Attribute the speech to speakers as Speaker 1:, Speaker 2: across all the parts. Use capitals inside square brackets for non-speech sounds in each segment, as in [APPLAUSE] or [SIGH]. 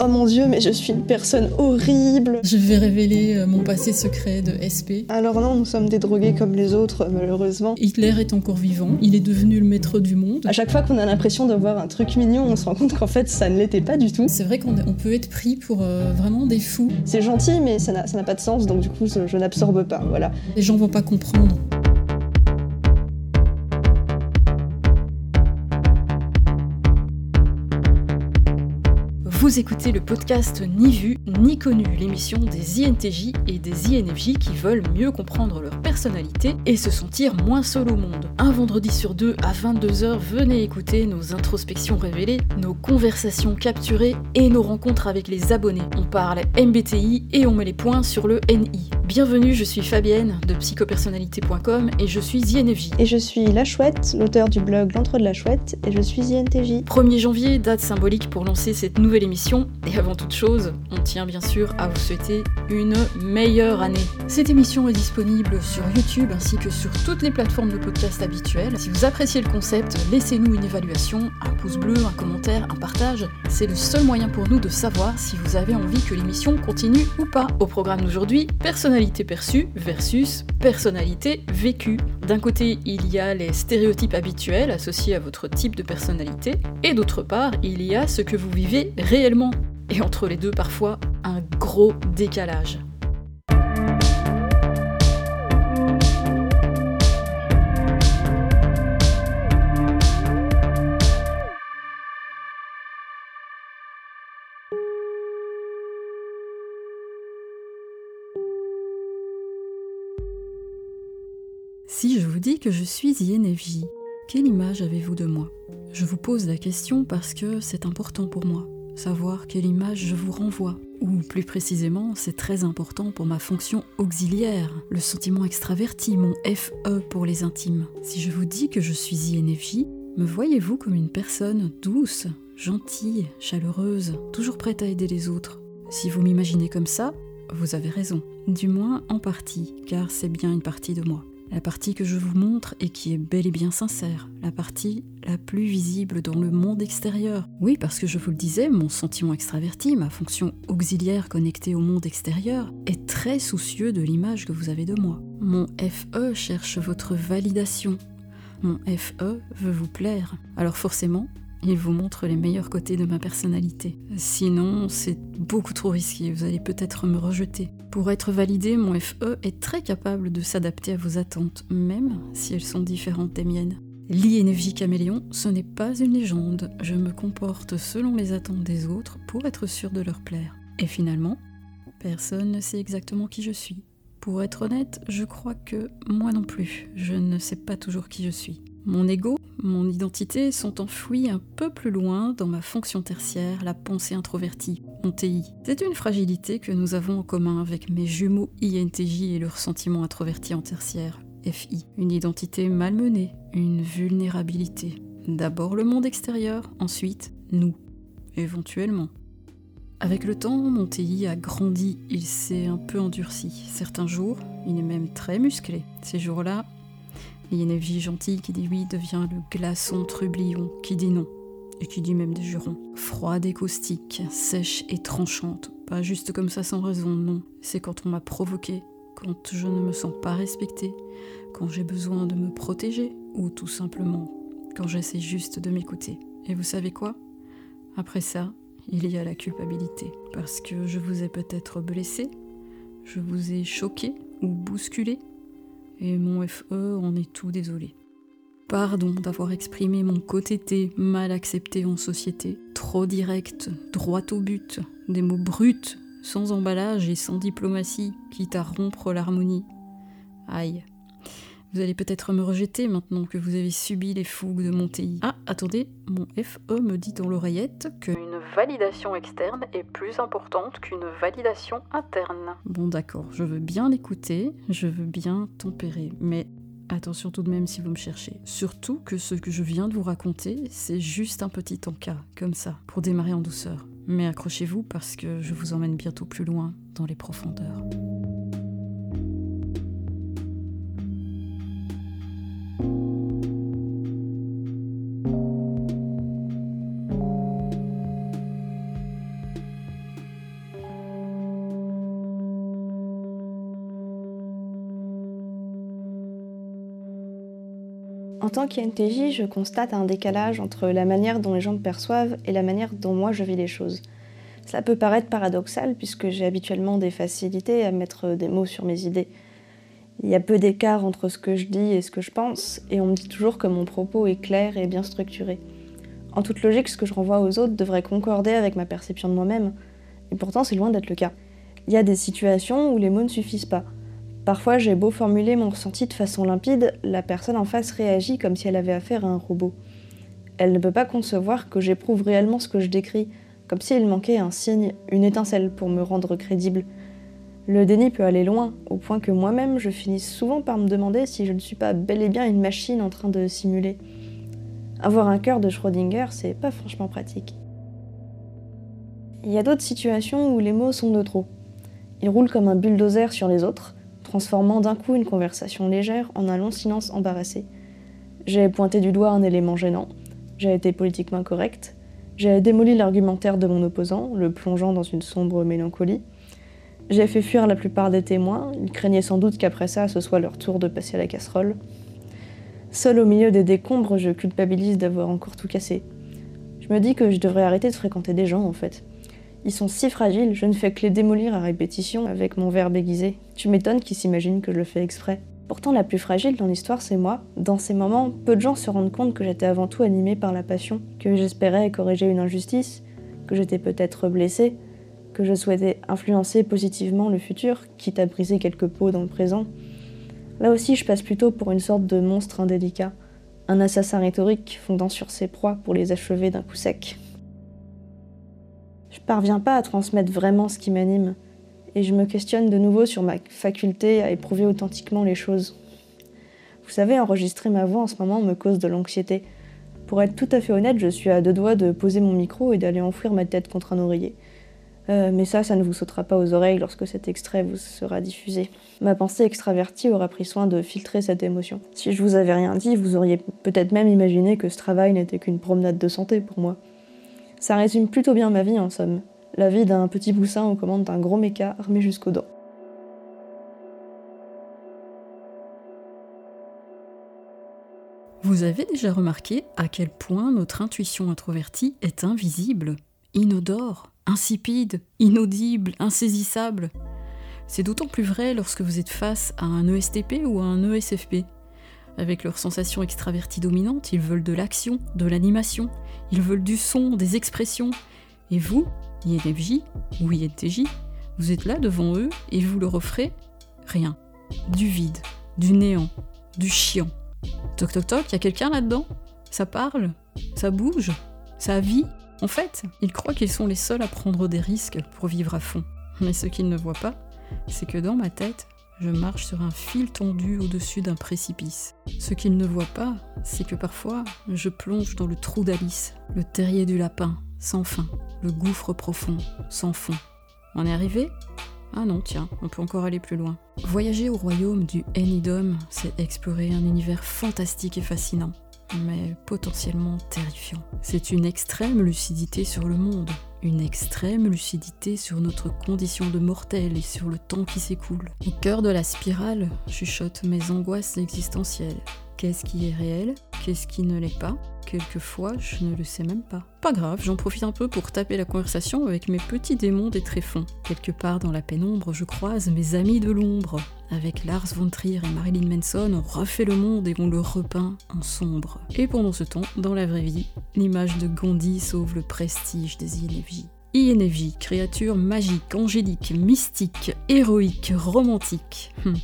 Speaker 1: Oh mon dieu, mais je suis une personne horrible.
Speaker 2: Je vais révéler euh, mon passé secret de SP.
Speaker 1: Alors non, nous sommes des drogués comme les autres, malheureusement.
Speaker 2: Hitler est encore vivant, il est devenu le maître du monde.
Speaker 1: À chaque fois qu'on a l'impression de voir un truc mignon, on se rend compte qu'en fait ça ne l'était pas du tout.
Speaker 2: C'est vrai qu'on on peut être pris pour euh, vraiment des fous.
Speaker 1: C'est gentil, mais ça n'a ça n'a pas de sens, donc du coup je, je n'absorbe pas, voilà.
Speaker 2: Les gens vont pas comprendre. Vous écoutez le podcast Ni vu, ni connu, l'émission des INTJ et des INFJ qui veulent mieux comprendre leur personnalité et se sentir moins seul au monde. Un vendredi sur deux à 22h, venez écouter nos introspections révélées, nos conversations capturées et nos rencontres avec les abonnés. On parle MBTI et on met les points sur le NI. Bienvenue, je suis Fabienne de psychopersonnalité.com et je suis INFJ.
Speaker 1: Et je suis La Chouette, l'auteur du blog L'Entre de la Chouette, et je suis INTJ.
Speaker 2: 1er janvier, date symbolique pour lancer cette nouvelle Et avant toute chose, on tient bien sûr à vous souhaiter une meilleure année. Cette émission est disponible sur YouTube ainsi que sur toutes les plateformes de podcast habituelles. Si vous appréciez le concept, laissez-nous une évaluation, un pouce bleu, un commentaire, un partage. C'est le seul moyen pour nous de savoir si vous avez envie que l'émission continue ou pas. Au programme d'aujourd'hui, personnalité perçue versus personnalité vécue. D'un côté, il y a les stéréotypes habituels associés à votre type de personnalité, et d'autre part, il y a ce que vous vivez réellement. Et entre les deux, parfois, un gros décalage. Si je vous dis que je suis INFJ, quelle image avez-vous de moi? Je vous pose la question parce que c'est important pour moi, savoir quelle image je vous renvoie. Ou plus précisément, c'est très important pour ma fonction auxiliaire, le sentiment extraverti, mon FE pour les intimes. Si je vous dis que je suis INFJ, me voyez-vous comme une personne douce, gentille, chaleureuse, toujours prête à aider les autres? Si vous m'imaginez comme ça, vous avez raison. Du moins en partie, car c'est bien une partie de moi. La partie que je vous montre et qui est bel et bien sincère, la partie la plus visible dans le monde extérieur. Oui, parce que je vous le disais, mon sentiment extraverti, ma fonction auxiliaire connectée au monde extérieur, est très soucieux de l'image que vous avez de moi. Mon FE cherche votre validation. Mon FE veut vous plaire. Alors forcément, il vous montre les meilleurs côtés de ma personnalité. Sinon, c'est beaucoup trop risqué, vous allez peut-être me rejeter. Pour être validé, mon FE est très capable de s'adapter à vos attentes, même si elles sont différentes des miennes. L'INFJ caméléon, ce n'est pas une légende, je me comporte selon les attentes des autres pour être sûr de leur plaire. Et finalement, personne ne sait exactement qui je suis. Pour être honnête, je crois que moi non plus, je ne sais pas toujours qui je suis. Mon ego, mon identité sont enfouis un peu plus loin dans ma fonction tertiaire, la pensée introvertie, mon TI. C'est une fragilité que nous avons en commun avec mes jumeaux INTJ et leurs sentiments introvertis en tertiaire, FI. Une identité malmenée, une vulnérabilité. D'abord le monde extérieur, ensuite nous, éventuellement. Avec le temps, mon TI a grandi, il s'est un peu endurci. Certains jours, il est même très musclé. Ces jours-là, L'INFJ gentil qui dit oui devient le glaçon trublion qui dit non, et qui dit même des jurons. Froide et caustique, sèche et tranchante, pas juste comme ça sans raison, non. C'est quand on m'a provoqué, quand je ne me sens pas respectée, quand j'ai besoin de me protéger, ou tout simplement quand j'essaie juste de m'écouter. Et vous savez quoi? Après ça, il y a la culpabilité. Parce que je vous ai peut-être blessé, je vous ai choqué ou bousculé, et mon FE en est tout désolé. Pardon d'avoir exprimé mon côté T mal accepté en société, trop direct, droit au but, des mots bruts, sans emballage et sans diplomatie, quitte à rompre l'harmonie. Aïe. Vous allez peut-être me rejeter maintenant que vous avez subi les fougues de mon TI. Ah, attendez, mon FE me dit dans l'oreillette que une validation externe est plus importante qu'une validation interne. Bon d'accord, je veux bien l'écouter, je veux bien tempérer, mais attention tout de même si vous me cherchez. Surtout que ce que je viens de vous raconter, c'est juste un petit encas, comme ça, pour démarrer en douceur. Mais accrochez-vous parce que je vous emmène bientôt plus loin dans les profondeurs.
Speaker 1: Tant qu'INTJ, je constate un décalage entre la manière dont les gens me perçoivent et la manière dont moi je vis les choses. Cela peut paraître paradoxal puisque j'ai habituellement des facilités à mettre des mots sur mes idées. Il y a peu d'écart entre ce que je dis et ce que je pense, et on me dit toujours que mon propos est clair et bien structuré. En toute logique, ce que je renvoie aux autres devrait concorder avec ma perception de moi-même, et pourtant c'est loin d'être le cas. Il y a des situations où les mots ne suffisent pas. Parfois, j'ai beau formuler mon ressenti de façon limpide, la personne en face réagit comme si elle avait affaire à un robot. Elle ne peut pas concevoir que j'éprouve réellement ce que je décris, comme s'il manquait un signe, une étincelle pour me rendre crédible. Le déni peut aller loin, au point que moi-même je finisse souvent par me demander si je ne suis pas bel et bien une machine en train de simuler. Avoir un cœur de Schrödinger, c'est pas franchement pratique. Il y a d'autres situations où les mots sont de trop. Ils roulent comme un bulldozer sur les autres, transformant d'un coup une conversation légère en un long silence embarrassé. J'ai pointé du doigt un élément gênant, j'ai été politiquement correcte, j'ai démoli l'argumentaire de mon opposant, le plongeant dans une sombre mélancolie. J'ai fait fuir la plupart des témoins, ils craignaient sans doute qu'après ça, ce soit leur tour de passer à la casserole. Seul au milieu des décombres, je culpabilise d'avoir encore tout cassé. Je me dis que je devrais arrêter de fréquenter des gens en fait. Ils sont si fragiles, je ne fais que les démolir à répétition avec mon verbe aiguisé. Tu m'étonnes qu'ils s'imaginent que je le fais exprès. Pourtant, la plus fragile dans l'histoire, c'est moi. Dans ces moments, peu de gens se rendent compte que j'étais avant tout animée par la passion, que j'espérais corriger une injustice, que j'étais peut-être blessée, que je souhaitais influencer positivement le futur, quitte à briser quelques pots dans le présent. Là aussi, je passe plutôt pour une sorte de monstre indélicat, un assassin rhétorique fondant sur ses proies pour les achever d'un coup sec. Parviens pas à transmettre vraiment ce qui m'anime, et je me questionne de nouveau sur ma faculté à éprouver authentiquement les choses. Vous savez, enregistrer ma voix en ce moment me cause de l'anxiété. Pour être tout à fait honnête, je suis à deux doigts de poser mon micro et d'aller enfouir ma tête contre un oreiller. Euh, mais ça, ça ne vous sautera pas aux oreilles lorsque cet extrait vous sera diffusé. Ma pensée extravertie aura pris soin de filtrer cette émotion. Si je vous avais rien dit, vous auriez peut-être même imaginé que ce travail n'était qu'une promenade de santé pour moi. Ça résume plutôt bien ma vie en somme. La vie d'un petit poussin aux commandes d'un gros méca armé jusqu'aux dents.
Speaker 2: Vous avez déjà remarqué à quel point notre intuition introvertie est invisible, inodore, insipide, inaudible, insaisissable? C'est d'autant plus vrai lorsque vous êtes face à un ESTP ou à un ESFP. Avec leurs sensations extraverties dominantes, ils veulent de l'action, de l'animation, ils veulent du son, des expressions. Et vous, INFJ ou INTJ, vous êtes là devant eux et vous leur offrez rien. Du vide, du néant, du chiant. Toc toc toc, y a quelqu'un là-dedans? Ça parle? Ça bouge? Ça vit? En fait, ils croient qu'ils sont les seuls à prendre des risques pour vivre à fond. Mais ce qu'ils ne voient pas, c'est que dans ma tête, je marche sur un fil tendu au-dessus d'un précipice. Ce qu'ils ne voient pas, c'est que parfois, je plonge dans le trou d'Alice, le terrier du lapin, sans fin, le gouffre profond, sans fond. On est arrivé? Ah non, tiens, on peut encore aller plus loin. Voyager au royaume du Enidom, c'est explorer un univers fantastique et fascinant, mais potentiellement terrifiant. C'est une extrême lucidité sur le monde, une extrême lucidité sur notre condition de mortel et sur le temps qui s'écoule. Au cœur de la spirale, chuchotent mes angoisses existentielles. Qu'est-ce qui est réel Qu'est-ce qui ne l'est pas? Quelquefois, je ne le sais même pas. Pas grave, j'en profite un peu pour taper la conversation avec mes petits démons des tréfonds. Quelque part dans la pénombre, je croise mes amis de l'ombre. Avec Lars von Trier et Marilyn Manson, on refait le monde et on le repeint en sombre. Et pendant ce temps, dans la vraie vie, l'image de Gandhi sauve le prestige des INFJ. INFJ, créature magique, angélique, mystique, héroïque, romantique. Hum.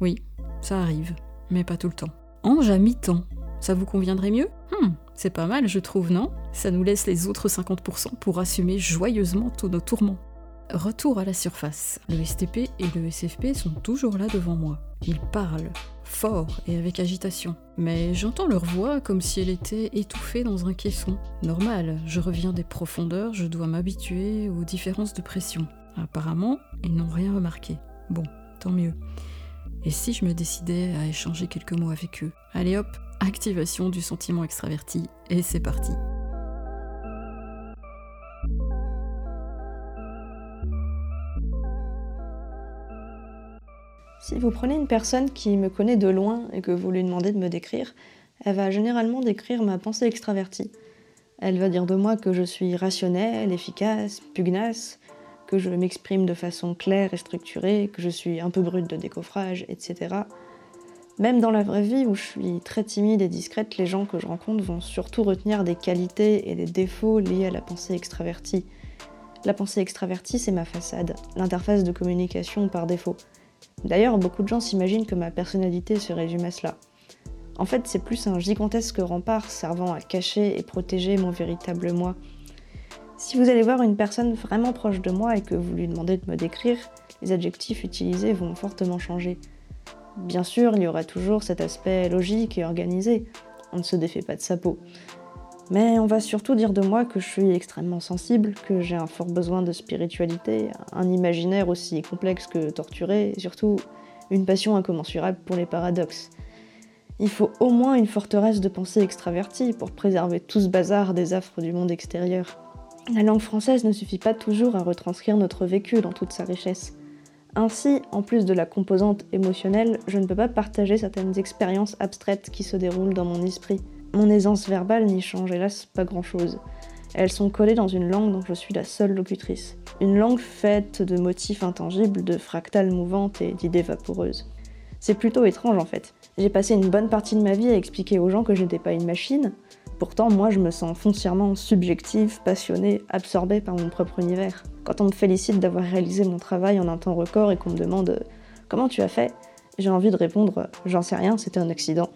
Speaker 2: Oui, ça arrive, mais pas tout le temps. Ange à mi-temps, ça vous conviendrait mieux? Hmm, C'est pas mal, je trouve, non? Ça nous laisse les autres 50% pour assumer joyeusement tous nos tourments. Retour à la surface. Le STP et le SFP sont toujours là devant moi. Ils parlent, fort et avec agitation. Mais j'entends leur voix comme si elle était étouffée dans un caisson. Normal, je reviens des profondeurs, je dois m'habituer aux différences de pression. Apparemment, ils n'ont rien remarqué. Bon, tant mieux. Et si je me décidais à échanger quelques mots avec eux? Allez hop, activation du sentiment extraverti, et c'est parti.
Speaker 1: Si vous prenez une personne qui me connaît de loin et que vous lui demandez de me décrire, elle va généralement décrire ma pensée extravertie. Elle va dire de moi que je suis rationnelle, efficace, pugnace, que je m'exprime de façon claire et structurée, que je suis un peu brute de décoffrage, etc. Même dans la vraie vie, où je suis très timide et discrète, les gens que je rencontre vont surtout retenir des qualités et des défauts liés à la pensée extravertie. La pensée extravertie, c'est ma façade, l'interface de communication par défaut. D'ailleurs, beaucoup de gens s'imaginent que ma personnalité se résume à cela. En fait, c'est plus un gigantesque rempart servant à cacher et protéger mon véritable moi. Si vous allez voir une personne vraiment proche de moi et que vous lui demandez de me décrire, les adjectifs utilisés vont fortement changer. Bien sûr, il y aura toujours cet aspect logique et organisé. On ne se défait pas de sa peau. Mais on va surtout dire de moi que je suis extrêmement sensible, que j'ai un fort besoin de spiritualité, un imaginaire aussi complexe que torturé, et surtout une passion incommensurable pour les paradoxes. Il faut au moins une forteresse de pensée extravertie pour préserver tout ce bazar des affres du monde extérieur. La langue française ne suffit pas toujours à retranscrire notre vécu dans toute sa richesse. Ainsi, en plus de la composante émotionnelle, je ne peux pas partager certaines expériences abstraites qui se déroulent dans mon esprit. Mon aisance verbale n'y change hélas pas grand-chose. Elles sont collées dans une langue dont je suis la seule locutrice. Une langue faite de motifs intangibles, de fractales mouvantes et d'idées vaporeuses. C'est plutôt étrange en fait. J'ai passé une bonne partie de ma vie à expliquer aux gens que je n'étais pas une machine. Pourtant, moi, je me sens foncièrement subjective, passionnée, absorbée par mon propre univers. Quand on me félicite d'avoir réalisé mon travail en un temps record et qu'on me demande euh, comment tu as fait, j'ai envie de répondre j'en sais rien, c'était un accident.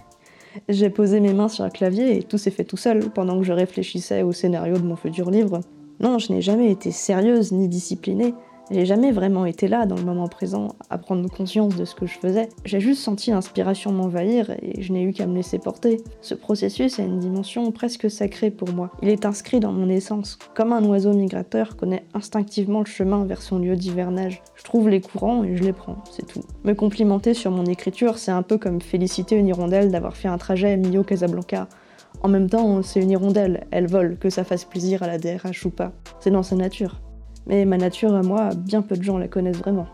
Speaker 1: [LAUGHS] j'ai posé mes mains sur un clavier et tout s'est fait tout seul pendant que je réfléchissais au scénario de mon futur livre. Non, je n'ai jamais été sérieuse ni disciplinée. J'ai jamais vraiment été là dans le moment présent à prendre conscience de ce que je faisais. J'ai juste senti l'inspiration m'envahir et je n'ai eu qu'à me laisser porter. Ce processus a une dimension presque sacrée pour moi. Il est inscrit dans mon essence, comme un oiseau migrateur connaît instinctivement le chemin vers son lieu d'hivernage. Je trouve les courants et je les prends, c'est tout. Me complimenter sur mon écriture, c'est un peu comme féliciter une hirondelle d'avoir fait un trajet Millau-Casablanca. En même temps, c'est une hirondelle, elle vole, que ça fasse plaisir à la DRH ou pas. C'est dans sa nature. Mais ma nature à moi, bien peu de gens la connaissent vraiment.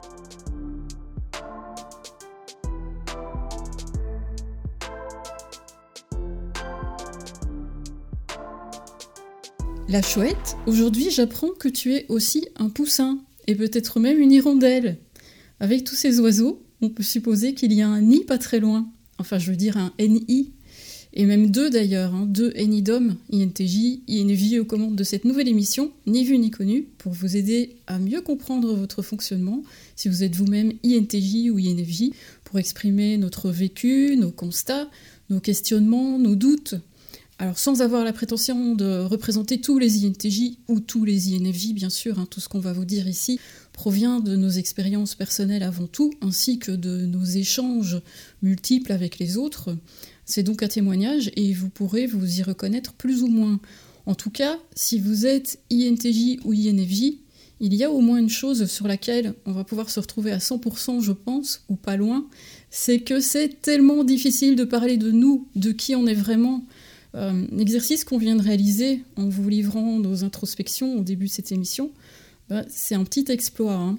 Speaker 2: La chouette, aujourd'hui j'apprends que tu es aussi un poussin, et peut-être même une hirondelle. Avec tous ces oiseaux, on peut supposer qu'il y a un nid pas très loin. Enfin, je veux dire un NI et même deux d'ailleurs, hein, deux Enidom, INTJ, INV aux commandes de cette nouvelle émission, ni vu ni connu, pour vous aider à mieux comprendre votre fonctionnement, si vous êtes vous-même INTJ ou INFJ, pour exprimer notre vécu, nos constats, nos questionnements, nos doutes. Alors sans avoir la prétention de représenter tous les INTJ ou tous les INFJ, bien sûr, hein, tout ce qu'on va vous dire ici provient de nos expériences personnelles avant tout, ainsi que de nos échanges multiples avec les autres. C'est donc un témoignage et vous pourrez vous y reconnaître plus ou moins. En tout cas, si vous êtes INTJ ou INFJ, il y a au moins une chose sur laquelle on va pouvoir se retrouver à 100%, je pense, ou pas loin, c'est que c'est tellement difficile de parler de nous, de qui on est vraiment. Euh, l'exercice qu'on vient de réaliser en vous livrant nos introspections au début de cette émission, bah, c'est un petit exploit. Hein.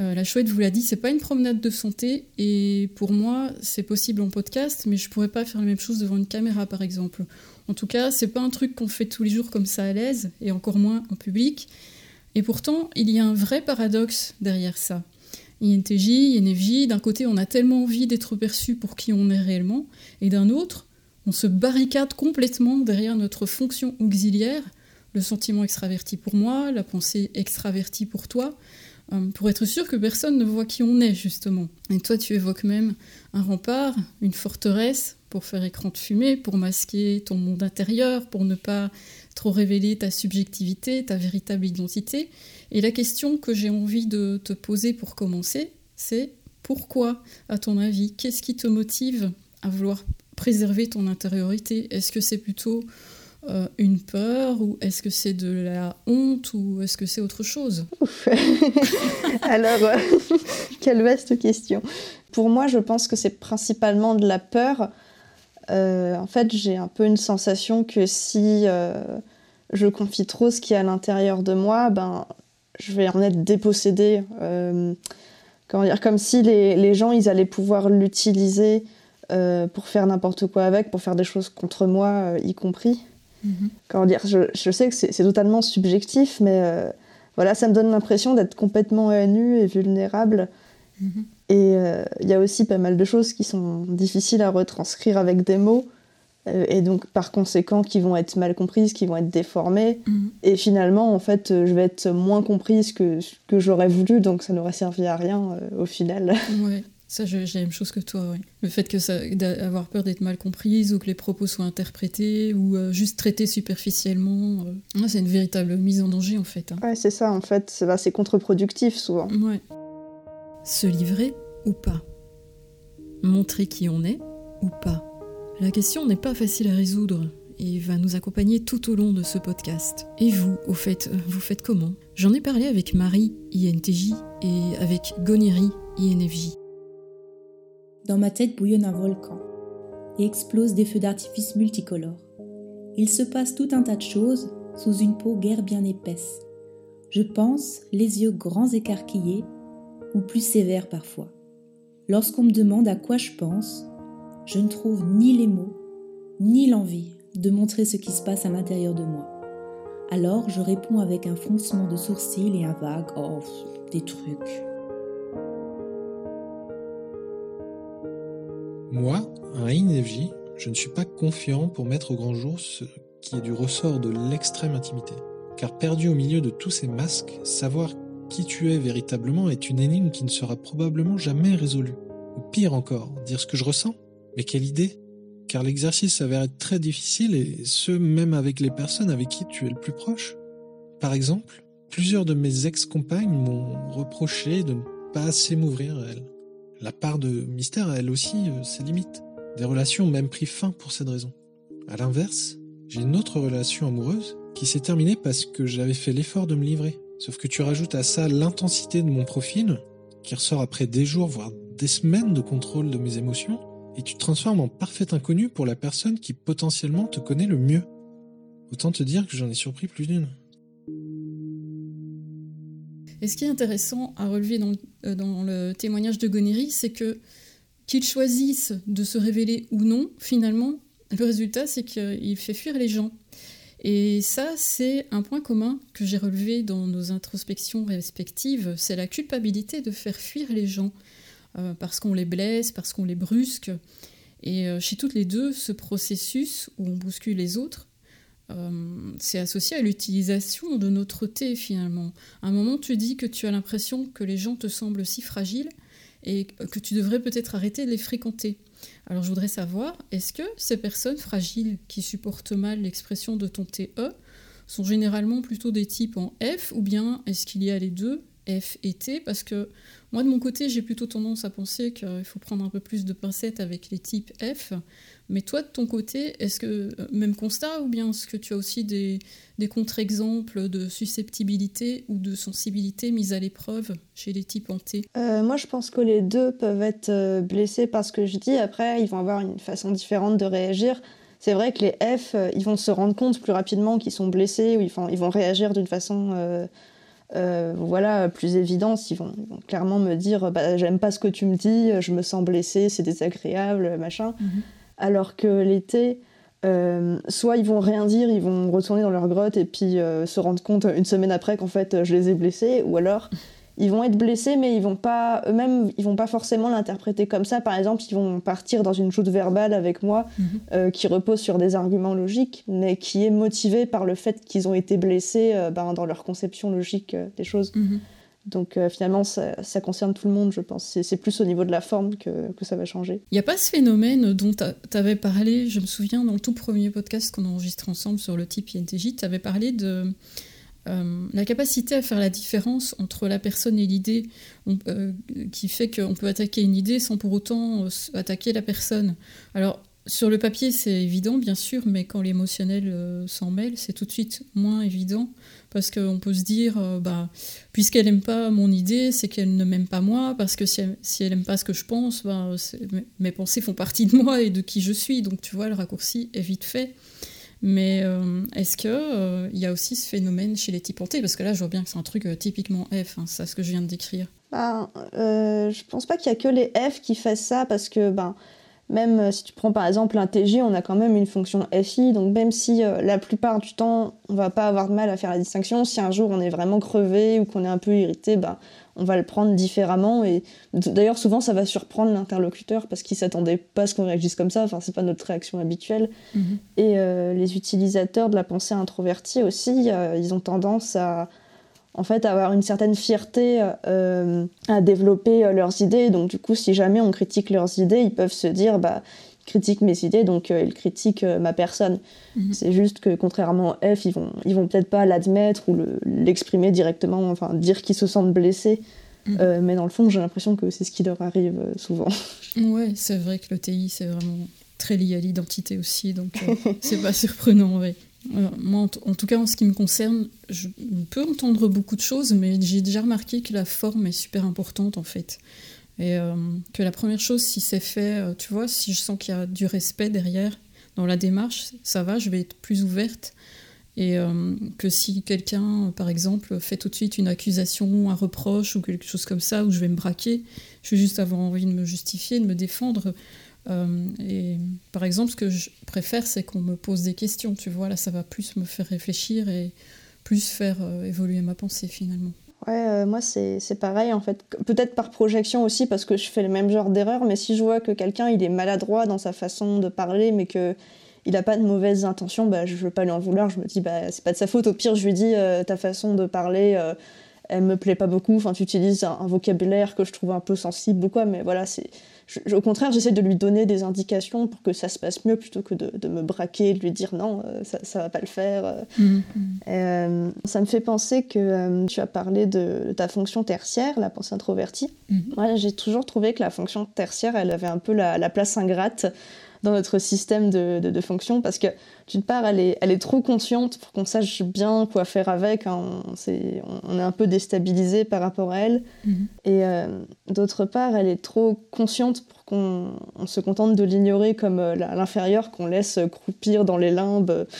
Speaker 2: Euh, la chouette vous l'a dit, c'est pas une promenade de santé et pour moi c'est possible en podcast, mais je pourrais pas faire la même chose devant une caméra par exemple. En tout cas, c'est pas un truc qu'on fait tous les jours comme ça à l'aise et encore moins en public. Et pourtant, il y a un vrai paradoxe derrière ça. INTJ, INFJ, d'un côté on a tellement envie d'être perçu pour qui on est réellement, et d'un autre, on se barricade complètement derrière notre fonction auxiliaire le sentiment extraverti pour moi, la pensée extravertie pour toi, pour être sûr que personne ne voit qui on est, justement. Et toi, tu évoques même un rempart, une forteresse, pour faire écran de fumée, pour masquer ton monde intérieur, pour ne pas trop révéler ta subjectivité, ta véritable identité. Et la question que j'ai envie de te poser pour commencer, c'est pourquoi, à ton avis, qu'est-ce qui te motive à vouloir préserver ton intériorité? Est-ce que c'est plutôt euh, une peur ou est-ce que c'est de la honte ou est-ce que c'est autre chose [LAUGHS]
Speaker 1: Alors, euh, [LAUGHS] quelle vaste question. Pour moi, je pense que c'est principalement de la peur. Euh, en fait, j'ai un peu une sensation que si je confie trop ce qui est à l'intérieur de moi, ben, je vais en être dépossédée comment dire, comme si les, les gens, ils allaient pouvoir l'utiliser pour faire n'importe quoi avec, pour faire des choses contre moi, y compris. Mhm. Comment dire, je, je sais que c'est totalement subjectif, mais voilà, ça me donne l'impression d'être complètement nu et vulnérable. Mhm. Et il y a aussi pas mal de choses qui sont difficiles à retranscrire avec des mots. Euh, et donc par conséquent qui vont être mal comprises, qui vont être déformées. Mhm. Et finalement, en fait, euh, je vais être moins comprise que que j'aurais voulu, donc ça n'aurait servi à rien euh, au final.
Speaker 2: Ouais. Ça, j'ai la même chose que toi, oui. Le fait que d'avoir peur d'être mal comprise ou que les propos soient interprétés ou juste traités superficiellement, c'est une véritable mise en danger en fait. Hein.
Speaker 1: Ouais, c'est ça en fait. C'est bah, contre-productif souvent.
Speaker 2: Ouais. Se livrer ou pas? Montrer qui on est ou pas? La question n'est pas facile à résoudre et va nous accompagner tout au long de ce podcast. Et vous, au fait, vous faites comment? J'en ai parlé avec Marie, INTJ, et avec Goniri, INFJ.
Speaker 3: Dans ma tête bouillonne un volcan et explose des feux d'artifice multicolores. Il se passe tout un tas de choses sous une peau guère bien épaisse. Je pense, les yeux grands écarquillés, ou plus sévères parfois. Lorsqu'on me demande à quoi je pense, je ne trouve ni les mots, ni l'envie de montrer ce qui se passe à l'intérieur de moi. Alors je réponds avec un froncement de sourcils et un vague Oh, des trucs.
Speaker 4: Moi, un INFJ, je ne suis pas confiant pour mettre au grand jour ce qui est du ressort de l'extrême intimité. Car perdu au milieu de tous ces masques, savoir qui tu es véritablement est une énigme qui ne sera probablement jamais résolue. Ou pire encore, dire ce que je ressens? Mais quelle idée Car l'exercice s'avère être très difficile et ce même avec les personnes avec qui tu es le plus proche. Par exemple, plusieurs de mes ex-compagnes m'ont reproché de ne pas assez m'ouvrir à elles. La part de mystère a elle aussi euh, ses limites. Des relations ont même pris fin pour cette raison. À l'inverse, j'ai une autre relation amoureuse qui s'est terminée parce que j'avais fait l'effort de me livrer. Sauf que tu rajoutes à ça l'intensité de mon profil, qui ressort après des jours, voire des semaines de contrôle de mes émotions, et tu te transformes en parfait inconnu pour la personne qui potentiellement te connaît le mieux. Autant te dire que j'en ai surpris plus d'une.
Speaker 2: Et ce qui est intéressant à relever dans, euh, dans le témoignage de Goniri, c'est que qu'il choisisse de se révéler ou non, finalement, le résultat, c'est qu'il fait fuir les gens. Et ça, c'est un point commun que j'ai relevé dans nos introspections respectives, c'est la culpabilité de faire fuir les gens. Euh, parce qu'on les blesse, parce qu'on les brusque. Et euh, chez toutes les deux, ce processus où on bouscule les autres, euh, c'est associé à l'utilisation de notre thé finalement. À un moment, tu dis que tu as l'impression que les gens te semblent si fragiles et que tu devrais peut-être arrêter de les fréquenter. Alors je voudrais savoir, est-ce que ces personnes fragiles qui supportent mal l'expression de ton TE sont généralement plutôt des types en F ou bien est-ce qu'il y a les deux F et T? Parce que moi de mon côté j'ai plutôt tendance à penser qu'il faut prendre un peu plus de pincettes avec les types F mais toi de ton côté est-ce que euh, même constat ou bien est-ce que tu as aussi des, contre-exemples de susceptibilité ou de sensibilité mise à l'épreuve chez les types en T?
Speaker 1: Euh, Moi je pense que les deux peuvent être euh, blessés par ce que je dis après ils vont avoir une façon différente de réagir c'est vrai que les F, ils vont se rendre compte plus rapidement qu'ils sont blessés ou ils, ils vont réagir d'une façon euh, voilà, plus évidence, ils vont, clairement me dire bah, j'aime pas ce que tu me dis, je me sens blessé, c'est désagréable, machin. Mhm. Alors que l'été, euh, soit ils vont rien dire, ils vont retourner dans leur grotte et puis euh, se rendre compte une semaine après qu'en fait je les ai blessés, ou alors ils vont être blessés, mais ils vont pas eux-mêmes, ils vont pas forcément l'interpréter comme ça. Par exemple, ils vont partir dans une joute verbale avec moi mhm. euh, qui repose sur des arguments logiques, mais qui est motivée par le fait qu'ils ont été blessés euh, ben, dans leur conception logique euh, des choses. Mhm. Donc finalement, ça, concerne tout le monde, je pense. C'est plus au niveau de la forme que, ça va changer.
Speaker 2: Il n'y a pas ce phénomène dont tu avais parlé, je me souviens, dans le tout premier podcast qu'on a enregistré ensemble sur le type INTJ, tu avais parlé de euh, la capacité à faire la différence entre la personne et l'idée, euh, qui fait qu'on peut attaquer une idée sans pour autant euh, attaquer la personne. Alors, sur le papier, c'est évident, bien sûr, mais quand l'émotionnel s'en mêle, c'est tout de suite moins évident, parce qu'on peut se dire, bah, puisqu'elle n'aime pas mon idée, c'est qu'elle ne m'aime pas moi, parce que si elle, n'aime pas ce que je pense, bah, mes pensées font partie de moi et de qui je suis, donc tu vois, le raccourci est vite fait. Mais euh, est-ce qu'il euh, y a aussi ce phénomène chez les types T Parce que là, je vois bien que c'est un truc euh, typiquement F, hein, c'est ce que je viens de décrire.
Speaker 1: ben, euh, Je pense pas qu'il y a que les F qui fassent ça parce que ben, même euh, si tu prends par exemple un TG, on a quand même une fonction FI, donc même si euh, la plupart du temps on va pas avoir de mal à faire la distinction, si un jour on est vraiment crevé ou qu'on est un peu irrité, ben, on va le prendre différemment. Et d'ailleurs, souvent ça va surprendre l'interlocuteur parce qu'il s'attendait pas à ce qu'on réagisse comme ça, enfin, c'est pas notre réaction habituelle.
Speaker 2: Mhm.
Speaker 1: Et euh, les utilisateurs de la pensée introvertie aussi, ils ont tendance à en fait avoir une certaine fierté euh, à développer euh, leurs idées. Donc du coup, si jamais on critique leurs idées, ils peuvent se dire bah ils critiquent mes idées, donc euh, ils critiquent ma personne.
Speaker 2: Mhm.
Speaker 1: C'est juste que contrairement à F, ils vont ils vont peut-être pas l'admettre ou l'exprimer directement, enfin dire qu'ils se sentent blessés.
Speaker 2: Mhm.
Speaker 1: mais dans le fond, j'ai l'impression que c'est ce qui leur arrive souvent. [LAUGHS]
Speaker 2: Ouais, c'est vrai que le TI, c'est vraiment très lié à l'identité aussi, donc c'est pas surprenant, ouais. Euh, moi, en, tout cas, en ce qui me concerne, je peux entendre beaucoup de choses, mais j'ai déjà remarqué que la forme est super importante en fait. Et euh, que la première chose, si c'est fait, euh, tu vois, si je sens qu'il y a du respect derrière dans la démarche, ça va, je vais être plus ouverte. Et que si quelqu'un, par exemple, fait tout de suite une accusation, un reproche ou quelque chose comme ça, où je vais me braquer, je vais juste avoir envie de me justifier, de me défendre, euh, et par exemple, ce que je préfère, c'est qu'on me pose des questions, tu vois, là, ça va plus me faire réfléchir et plus faire euh, évoluer ma pensée finalement.
Speaker 1: Ouais, euh, moi c'est pareil en fait. Peut-être par projection aussi parce que je fais le même genre d'erreur, mais si je vois que quelqu'un il est maladroit dans sa façon de parler, mais que il n'a pas de mauvaises intentions, bah, je veux pas lui en vouloir. Je me dis, bah, c'est pas de sa faute. Au pire, je lui dis, ta façon de parler, elle me plaît pas beaucoup. Enfin, tu utilises un, vocabulaire que je trouve un peu sensible ou quoi, mais voilà, c'est. Au contraire, j'essaie de lui donner des indications pour que ça se passe mieux plutôt que de, me braquer, de lui dire non, euh, ça, ça va pas le faire. Euh.
Speaker 2: Mmh, mmh.
Speaker 1: Euh, ça me fait penser que tu as parlé de, ta fonction tertiaire, la pensée introvertie.
Speaker 2: Mmh.
Speaker 1: Moi, j'ai toujours trouvé que la fonction tertiaire, elle avait un peu la, la place ingrate dans notre système de, de, fonctions parce que d'une part elle est, elle est trop consciente pour qu'on sache bien quoi faire avec hein. on, est, on, est, un peu déstabilisé par rapport à elle
Speaker 2: mhm.
Speaker 1: et euh, d'autre part elle est trop consciente pour qu'on se contente de l'ignorer comme euh, l'inférieur qu'on laisse croupir dans les limbes. [LAUGHS]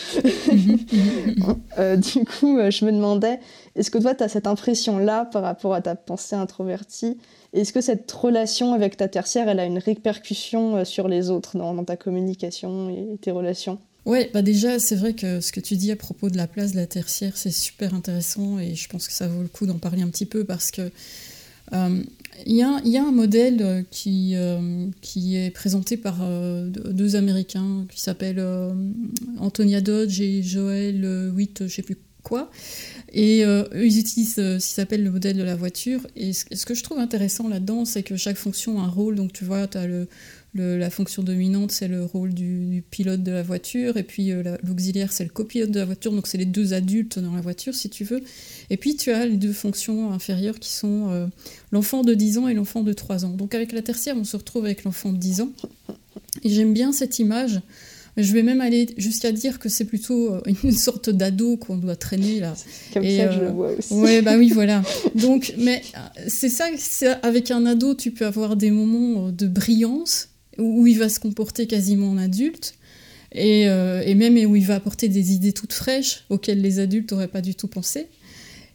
Speaker 1: Euh, du coup je me demandais est-ce que toi tu as cette impression là par rapport à ta pensée introvertie? Est-ce que cette relation avec ta tertiaire, elle a une répercussion euh, sur les autres dans, ta communication et tes relations?
Speaker 2: Ouais, bah déjà, c'est vrai que ce que tu dis à propos de la place de la tertiaire, c'est super intéressant et je pense que ça vaut le coup d'en parler un petit peu parce que euh, il y, a, un modèle euh, qui, qui est présenté par deux Américains qui s'appellent Antonia Dodge et Joel Witt, je sais plus quoi. Et euh, ils utilisent euh, ce qui s'appelle le modèle de la voiture. Et ce, que je trouve intéressant là-dedans, c'est que chaque fonction a un rôle. Donc, tu vois, tu as le, la fonction dominante, c'est le rôle du, pilote de la voiture. Et puis, euh, l'auxiliaire, c'est le copilote de la voiture. Donc, c'est les deux adultes dans la voiture, si tu veux. Et puis, tu as les deux fonctions inférieures qui sont l'enfant de 10 ans et l'enfant de 3 ans. Donc, avec la tertiaire, on se retrouve avec l'enfant de 10 ans. Et j'aime bien cette image je vais même aller jusqu'à dire que c'est plutôt euh, une sorte d'ado qu'on doit traîner là.
Speaker 1: Comme ça je le euh, vois aussi.
Speaker 2: Ouais, bah oui, voilà. [LAUGHS] Donc, mais euh, c'est ça, avec un ado, tu peux avoir des moments de brillance où il va se comporter quasiment en adulte. Et, et même où il va apporter des idées toutes fraîches auxquelles les adultes n'auraient pas du tout pensé.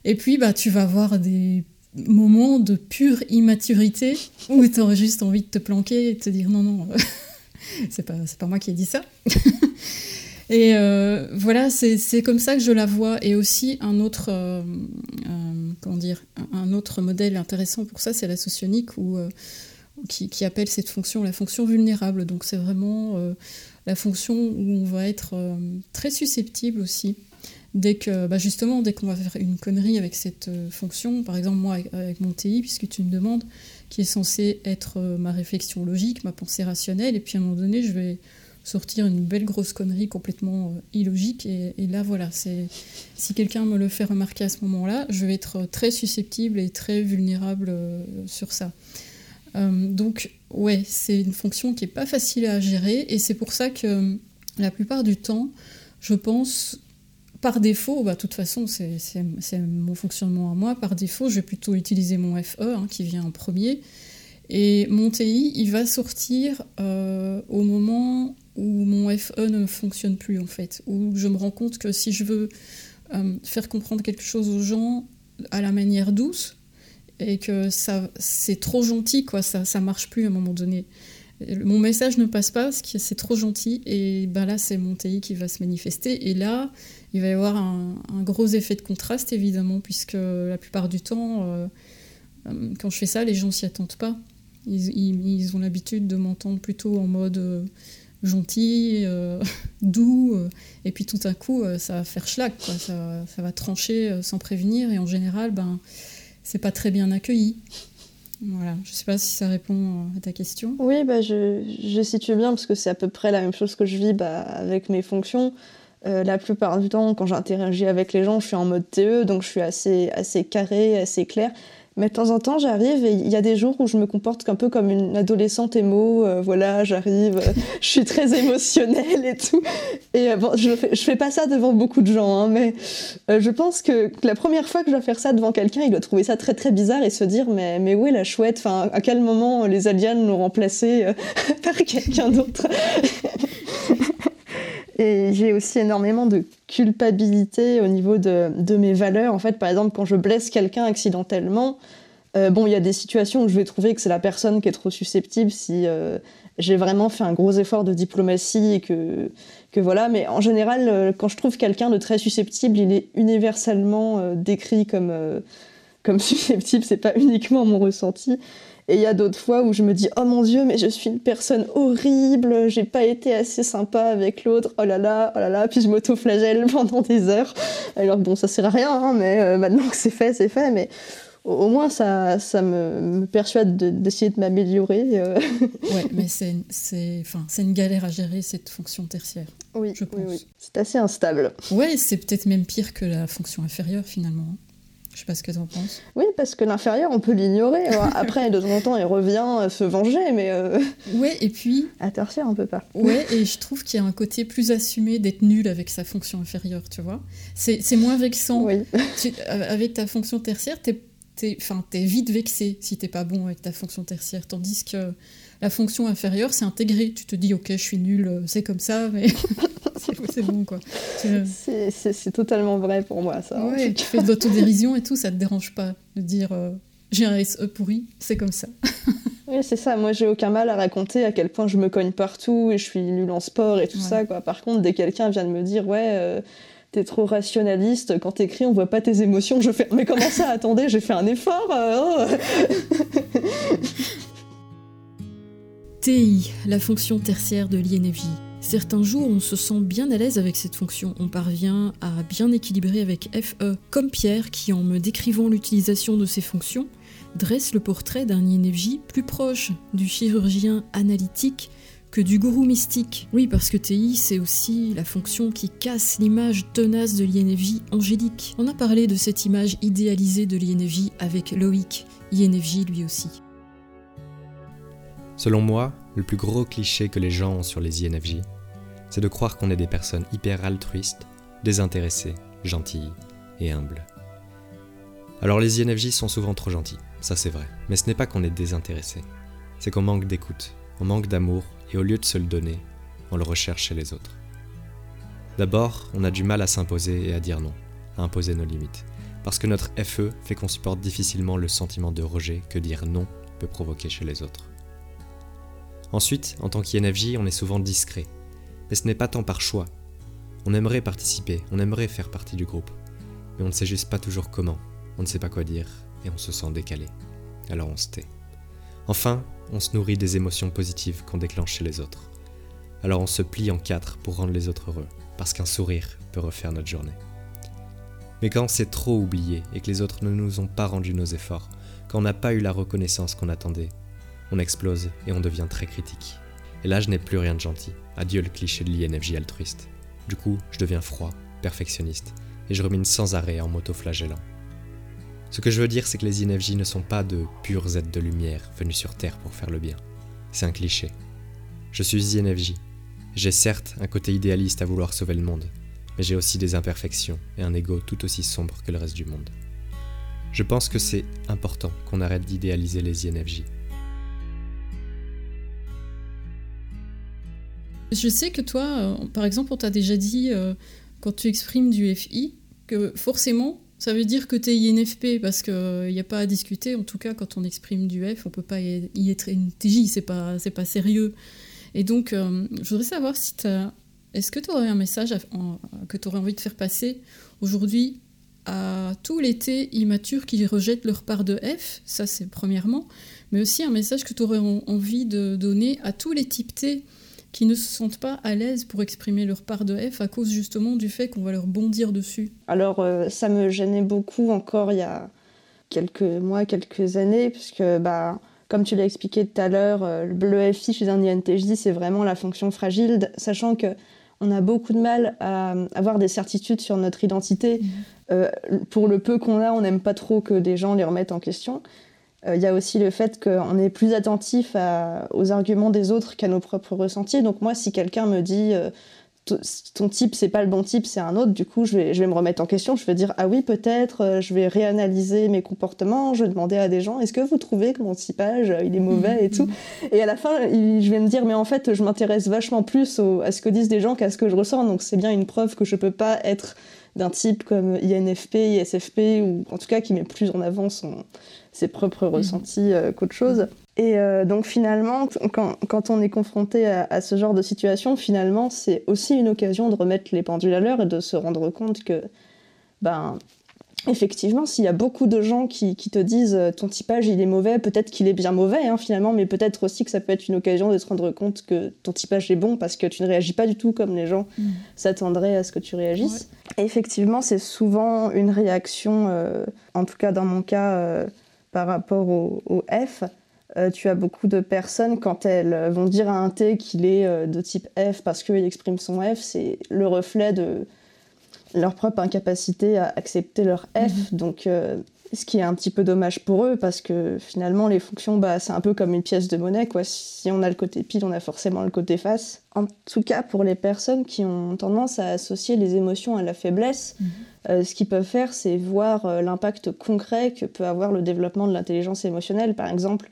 Speaker 2: Et puis, bah, tu vas avoir des moments de pure immaturité où tu aurais juste envie de te planquer et de te dire non, non, [LAUGHS] c'est pas, pas moi qui ai dit ça. [LAUGHS] et euh, voilà, c'est comme ça que je la vois. Et aussi, un autre, euh, euh, comment dire, un autre modèle intéressant pour ça, c'est la socionique, où, qui, appelle cette fonction la fonction vulnérable. Donc, c'est vraiment la fonction où on va être très susceptible aussi dès que, bah justement, dès qu'on va faire une connerie avec cette fonction, par exemple moi avec mon TI, puisque tu me demandes, qui est censé être euh, ma réflexion logique, ma pensée rationnelle, et puis à un moment donné, je vais sortir une belle grosse connerie complètement euh, illogique, et, là, voilà, c'est si quelqu'un me le fait remarquer à ce moment-là, je vais être très susceptible et très vulnérable euh, sur ça. Donc, ouais, c'est une fonction qui est pas facile à gérer, et c'est pour ça que la plupart du temps, je pense par défaut, bah, de toute façon, c'est mon fonctionnement à moi. Par défaut, je vais plutôt utiliser mon FE hein, qui vient en premier. Et mon TI, il va sortir euh, au moment où mon FE ne fonctionne plus, en fait. Où je me rends compte que si je veux euh, faire comprendre quelque chose aux gens à la manière douce, et que ça c'est trop gentil, quoi. Ça, ça marche plus à un moment donné. Mon message ne passe pas c'est trop gentil. Et ben là c'est mon TI qui va se manifester. Et là il va y avoir un, gros effet de contraste évidemment puisque la plupart du temps euh, euh, quand je fais ça les gens s'y attendent pas. Ils, ont l'habitude de m'entendre plutôt en mode euh, gentil, [LAUGHS] doux, et puis tout à coup, ça va faire schlag, Ça, ça, va trancher sans prévenir, et en général, ben, c'est pas très bien accueilli. Voilà, je sais pas si ça répond à ta question.
Speaker 1: Oui, bah je, je situe bien parce que c'est à peu près la même chose que je vis bah, avec mes fonctions. Euh, la plupart du temps, quand j'interagis avec les gens, je suis en mode TE, donc je suis assez, assez carré, assez clair. Mais de temps en temps, j'arrive et il y a des jours où je me comporte un peu comme une adolescente émo. Euh, voilà, j'arrive, euh, [LAUGHS] je suis très émotionnelle et tout. Et euh, je fais, fais pas ça devant beaucoup de gens, hein, mais je pense que, la première fois que je dois faire ça devant quelqu'un, il doit trouver ça très très bizarre et se dire mais, mais où est la chouette? Enfin, à quel moment les aliens l'ont remplacé [LAUGHS] par quelqu'un d'autre? [LAUGHS] Et j'ai aussi énormément de culpabilité au niveau de, de, mes valeurs. En fait, par exemple, quand je blesse quelqu'un accidentellement, euh, bon, il y a des situations où je vais trouver que c'est la personne qui est trop susceptible si euh, j'ai vraiment fait un gros effort de diplomatie et que, que voilà. Mais en général, euh, quand je trouve quelqu'un de très susceptible, il est universellement décrit comme, comme [LAUGHS] susceptible. C'est pas uniquement mon ressenti. Et il y a d'autres fois où je me dis, oh mon Dieu, mais je suis une personne horrible, j'ai pas été assez sympa avec l'autre, oh là là, oh là là, puis je m'auto-flagelle [LAUGHS] pendant des heures. Alors bon, ça sert à rien, hein, mais euh, maintenant que c'est fait, c'est fait, mais au, moins ça, ça me, persuade d'essayer de, m'améliorer.
Speaker 2: Euh. ouais, [LAUGHS] mais c'est enfin, une galère à gérer cette fonction tertiaire.
Speaker 1: Oui, je pense. Oui, oui. C'est assez instable.
Speaker 2: Ouais, c'est peut-être même pire que la fonction inférieure finalement. Je sais pas ce que tu en penses.
Speaker 1: Oui, parce que l'inférieur, on peut l'ignorer. [LAUGHS] Après, de temps en temps, il revient se venger, mais. Euh...
Speaker 2: Ouais, et puis. [LAUGHS]
Speaker 1: À tertiaire, on peut pas.
Speaker 2: Ouais, et je trouve qu'il y a un côté plus assumé d'être nul avec sa fonction inférieure, tu vois. C'est moins vexant. Oui. [LAUGHS] avec ta fonction tertiaire, t'es es, es vite vexé si t'es pas bon avec ta fonction tertiaire. Tandis que la fonction inférieure, c'est intégré. Tu te dis, ok, je suis nul, euh, c'est comme ça, mais [LAUGHS] c'est bon, quoi.
Speaker 1: C'est totalement vrai pour moi, ça.
Speaker 2: Ouais, tu fais de l'autodérision [LAUGHS] et tout, ça te dérange pas de dire, euh, j'ai un SE pourri, c'est comme ça. [LAUGHS]
Speaker 1: oui, c'est ça. Moi, j'ai aucun mal à raconter à quel point je me cogne partout et je suis nul en sport et tout ça, quoi. Par contre, dès quelqu'un vient de me dire, ouais... Euh, t'es trop rationaliste, quand t'écris on voit pas tes émotions, je fais mais comment ça, attendez, j'ai fait un effort oh.
Speaker 2: TI, la fonction tertiaire de l'INFJ. Certains jours, on se sent bien à l'aise avec cette fonction, on parvient à bien équilibrer avec FE, comme Pierre qui, en me décrivant l'utilisation de ces fonctions, dresse le portrait d'un INFJ plus proche du chirurgien analytique que du gourou mystique. Oui, parce que TI, c'est aussi la fonction qui casse l'image tenace de l'INFJ angélique. On a parlé de cette image idéalisée de l'INFJ avec Loïc, INFJ lui aussi.
Speaker 5: Selon moi, le plus gros cliché que les gens ont sur les INFJ, c'est de croire qu'on est des personnes hyper altruistes, désintéressées, gentilles et humbles. Alors les INFJ sont souvent trop gentils, ça c'est vrai, mais ce n'est pas qu'on est désintéressé, c'est qu'on manque d'écoute, on manque d'amour, et au lieu de se le donner, on le recherche chez les autres. D'abord, on a du mal à s'imposer et à dire non, à imposer nos limites, parce que notre FE fait qu'on supporte difficilement le sentiment de rejet que dire non peut provoquer chez les autres. Ensuite, en tant qu'INFJ, on est souvent discret. Mais ce n'est pas tant par choix. On aimerait participer, on aimerait faire partie du groupe. Mais on ne sait juste pas toujours comment, on ne sait pas quoi dire, et on se sent décalé. Alors on se tait. Enfin, on se nourrit des émotions positives qu'on déclenche chez les autres. Alors on se plie en quatre pour rendre les autres heureux, parce qu'un sourire peut refaire notre journée. Mais quand c'est trop oublié et que les autres ne nous ont pas rendu nos efforts, quand on n'a pas eu la reconnaissance qu'on attendait, on explose et on devient très critique. Et là, je n'ai plus rien de gentil. Adieu le cliché de l'INFJ altruiste. Du coup, je deviens froid, perfectionniste, et je rumine sans arrêt en m'auto-flagellant. Ce que je veux dire, c'est que les INFJ ne sont pas de purs êtres de lumière venus sur Terre pour faire le bien. C'est un cliché. Je suis INFJ. J'ai certes un côté idéaliste à vouloir sauver le monde, mais j'ai aussi des imperfections et un ego tout aussi sombre que le reste du monde. Je pense que c'est important qu'on arrête d'idéaliser les INFJ
Speaker 2: Je sais que toi, euh, par exemple, on t'a déjà dit, euh, quand tu exprimes du FI, que forcément, Ça veut dire que tu es INFP parce qu'il n'y a pas à discuter. En tout cas, quand on exprime du F, on peut pas y être une TJ, c'est pas, pas sérieux. Et donc, je voudrais savoir si tu Est-ce que tu aurais un message que tu aurais envie de faire passer aujourd'hui à tous les T immatures qui rejettent leur part de F, ça c'est premièrement, mais aussi un message que tu aurais envie de donner à tous les types T qui ne se sentent pas à l'aise pour exprimer leur part de F à cause justement du fait qu'on va leur bondir dessus.
Speaker 1: Alors euh, ça me gênait beaucoup encore il y a quelques mois, quelques années, puisque bah, comme tu l'as expliqué tout à l'heure, euh, le FI chez un INTJ c'est vraiment la fonction fragile, sachant que on a beaucoup de mal à avoir des certitudes sur notre identité. Mhm. Euh, pour le peu qu'on a, on n'aime pas trop que des gens les remettent en question. Euh, il y a aussi le fait qu'on est plus attentif aux arguments des autres qu'à nos propres ressentis. Donc moi, si quelqu'un me dit euh, ton type c'est pas le bon type, c'est un autre. Du coup, je vais, je vais me remettre en question. Je vais dire ah oui peut-être. Euh, je vais réanalyser mes comportements. Je vais demander à des gens est-ce que vous trouvez que mon typage il est mauvais et tout? [LAUGHS] Et à la fin, je vais me dire mais en fait je m'intéresse vachement plus à ce que disent des gens qu'à ce que je ressens. Donc c'est bien une preuve que je peux pas être d'un type comme INFP, ISFP ou en tout cas qui met plus en avant son, ses propres ressentis euh, qu'autre chose. Et euh, donc finalement, quand, on est confronté à, ce genre de situation, finalement, c'est aussi une occasion de remettre les pendules à l'heure et de se rendre compte que, ben, effectivement, s'il y a beaucoup de gens qui, te disent euh, ton typage il est mauvais, peut-être qu'il est bien mauvais hein, finalement, mais peut-être aussi que ça peut être une occasion de se rendre compte que ton typage est bon parce que tu ne réagis pas du tout comme les gens mm. s'attendraient à ce que tu réagisses. Et effectivement, c'est souvent une réaction, euh, en tout cas dans mon cas, par rapport au F, euh, tu as beaucoup de personnes, quand elles vont dire à un T qu'il est euh, de type F parce qu'il exprime son F, c'est le reflet de leur propre incapacité à accepter leur F. Mhm. Donc, euh, ce qui est un petit peu dommage pour eux parce que finalement, les fonctions, bah, c'est un peu comme une pièce de monnaie. Quoi. Si on a le côté pile, on a forcément le côté face. En tout cas, pour les personnes qui ont tendance à associer les émotions à la faiblesse, mhm. ce qu'ils peuvent faire, c'est voir l'impact concret que peut avoir le développement de l'intelligence émotionnelle. Par exemple,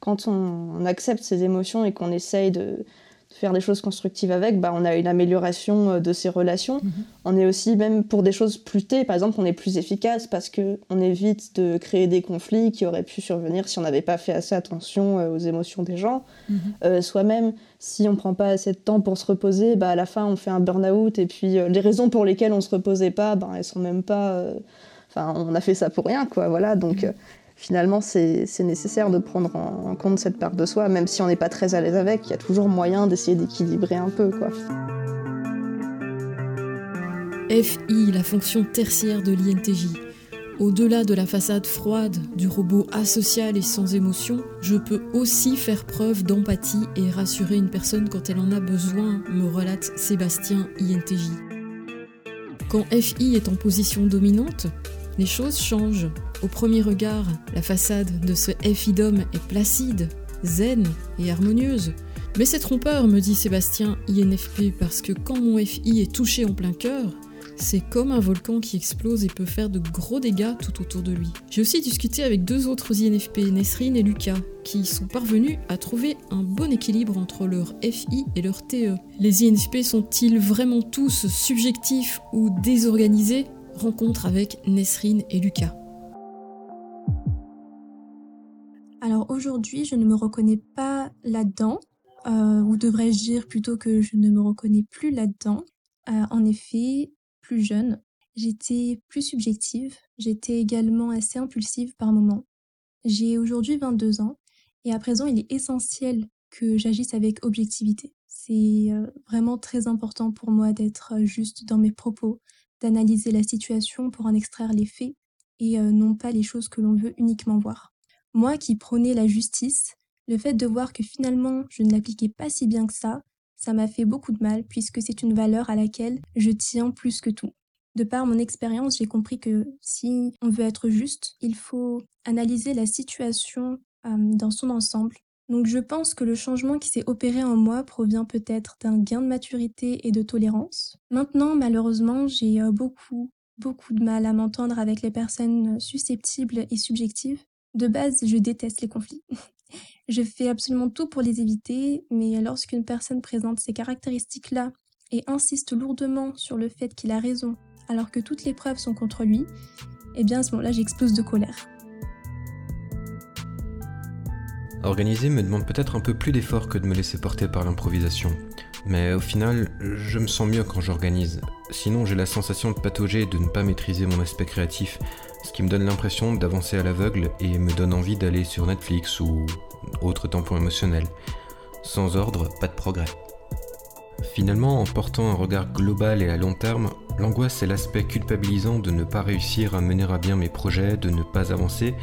Speaker 1: quand on, accepte ses émotions et qu'on essaye de, faire des choses constructives avec, bah, on a une amélioration euh, de ses relations. Mhm. On est aussi, même pour des choses plus T, par exemple, on est plus efficace parce qu'on évite de créer des conflits qui auraient pu survenir si on n'avait pas fait assez attention euh, aux émotions des gens. Mhm. Euh, Soi-même, si on ne prend pas assez de temps pour se reposer, bah, à la fin, on fait un burn-out et puis les raisons pour lesquelles on ne se reposait pas, bah, elles sont même pas... Enfin, on a fait ça pour rien, quoi. Voilà, donc... Finalement, c'est nécessaire de prendre en, compte cette part de soi, même si on n'est pas très à l'aise avec, il y a toujours moyen d'essayer d'équilibrer un peu. Quoi.
Speaker 2: FI, la fonction tertiaire de l'INTJ. Au-delà de la façade froide du robot asocial et sans émotion, je peux aussi faire preuve d'empathie et rassurer une personne quand elle en a besoin, me relate Sébastien INTJ. Quand FI est en position dominante, les choses changent. Au premier regard, la façade de ce FI-DOM est placide, zen et harmonieuse. Mais c'est trompeur, me dit Sébastien INFP, parce que quand mon FI est touché en plein cœur, c'est comme un volcan qui explose et peut faire de gros dégâts tout autour de lui. J'ai aussi discuté avec deux autres INFP, Nesrine et Lucas, qui sont parvenus à trouver un bon équilibre entre leur FI et leur TE. Les INFP sont-ils vraiment tous subjectifs ou désorganisés? Rencontre avec Nesrine et Lucas.
Speaker 6: Alors aujourd'hui, je ne me reconnais pas là-dedans, euh, ou devrais-je dire plutôt que je ne me reconnais plus là-dedans. Euh, en effet, plus jeune, j'étais plus subjective, j'étais également assez impulsive par moments. J'ai aujourd'hui 22 ans, et à présent, il est essentiel que j'agisse avec objectivité. C'est euh, vraiment très important pour moi d'être juste dans mes propos, d'analyser la situation pour en extraire les faits et non pas les choses que l'on veut uniquement voir. Moi qui prônais la justice, le fait de voir que finalement je ne l'appliquais pas si bien que ça, ça m'a fait beaucoup de mal puisque c'est une valeur à laquelle je tiens plus que tout. De par mon expérience, j'ai compris que si on veut être juste, il faut analyser la situation euh, dans son ensemble donc je pense que le changement qui s'est opéré en moi provient peut-être d'un gain de maturité et de tolérance. Maintenant, malheureusement, j'ai euh, beaucoup, beaucoup de mal à m'entendre avec les personnes susceptibles et subjectives. De base, je déteste les conflits. [LAUGHS] je fais absolument tout pour les éviter, mais lorsqu'une personne présente ces caractéristiques-là et insiste lourdement sur le fait qu'il a raison, alors que toutes les preuves sont contre lui, eh bien à ce moment-là, j'explose de colère.
Speaker 7: Organiser me demande peut-être un peu plus d'effort que de me laisser porter par l'improvisation. Mais au final, je me sens mieux quand j'organise. Sinon, j'ai la sensation de patauger et de ne pas maîtriser mon aspect créatif, ce qui me donne l'impression d'avancer à l'aveugle et me donne envie d'aller sur Netflix ou autre tampon émotionnel. Sans ordre, pas de progrès. Finalement, en portant un regard global et à long terme, l'angoisse est l'aspect culpabilisant de ne pas réussir à mener à bien mes projets, de ne pas avancer,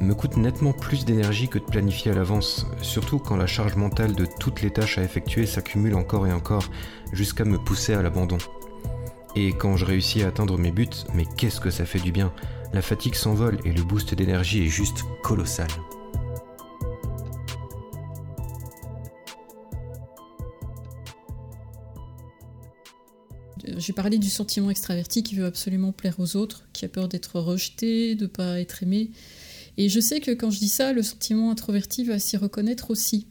Speaker 7: me coûte nettement plus d'énergie que de planifier à l'avance, surtout quand la charge mentale de toutes les tâches à effectuer s'accumule encore et encore, jusqu'à me pousser à l'abandon. Et quand je réussis à atteindre mes buts, mais qu'est-ce que ça fait du bien? La fatigue s'envole et le boost d'énergie est juste colossal.
Speaker 2: J'ai parlé du sentiment extraverti qui veut absolument plaire aux autres, qui a peur d'être rejeté, de ne pas être aimé. Et je sais que quand je dis ça, le sentiment introverti va s'y reconnaître aussi.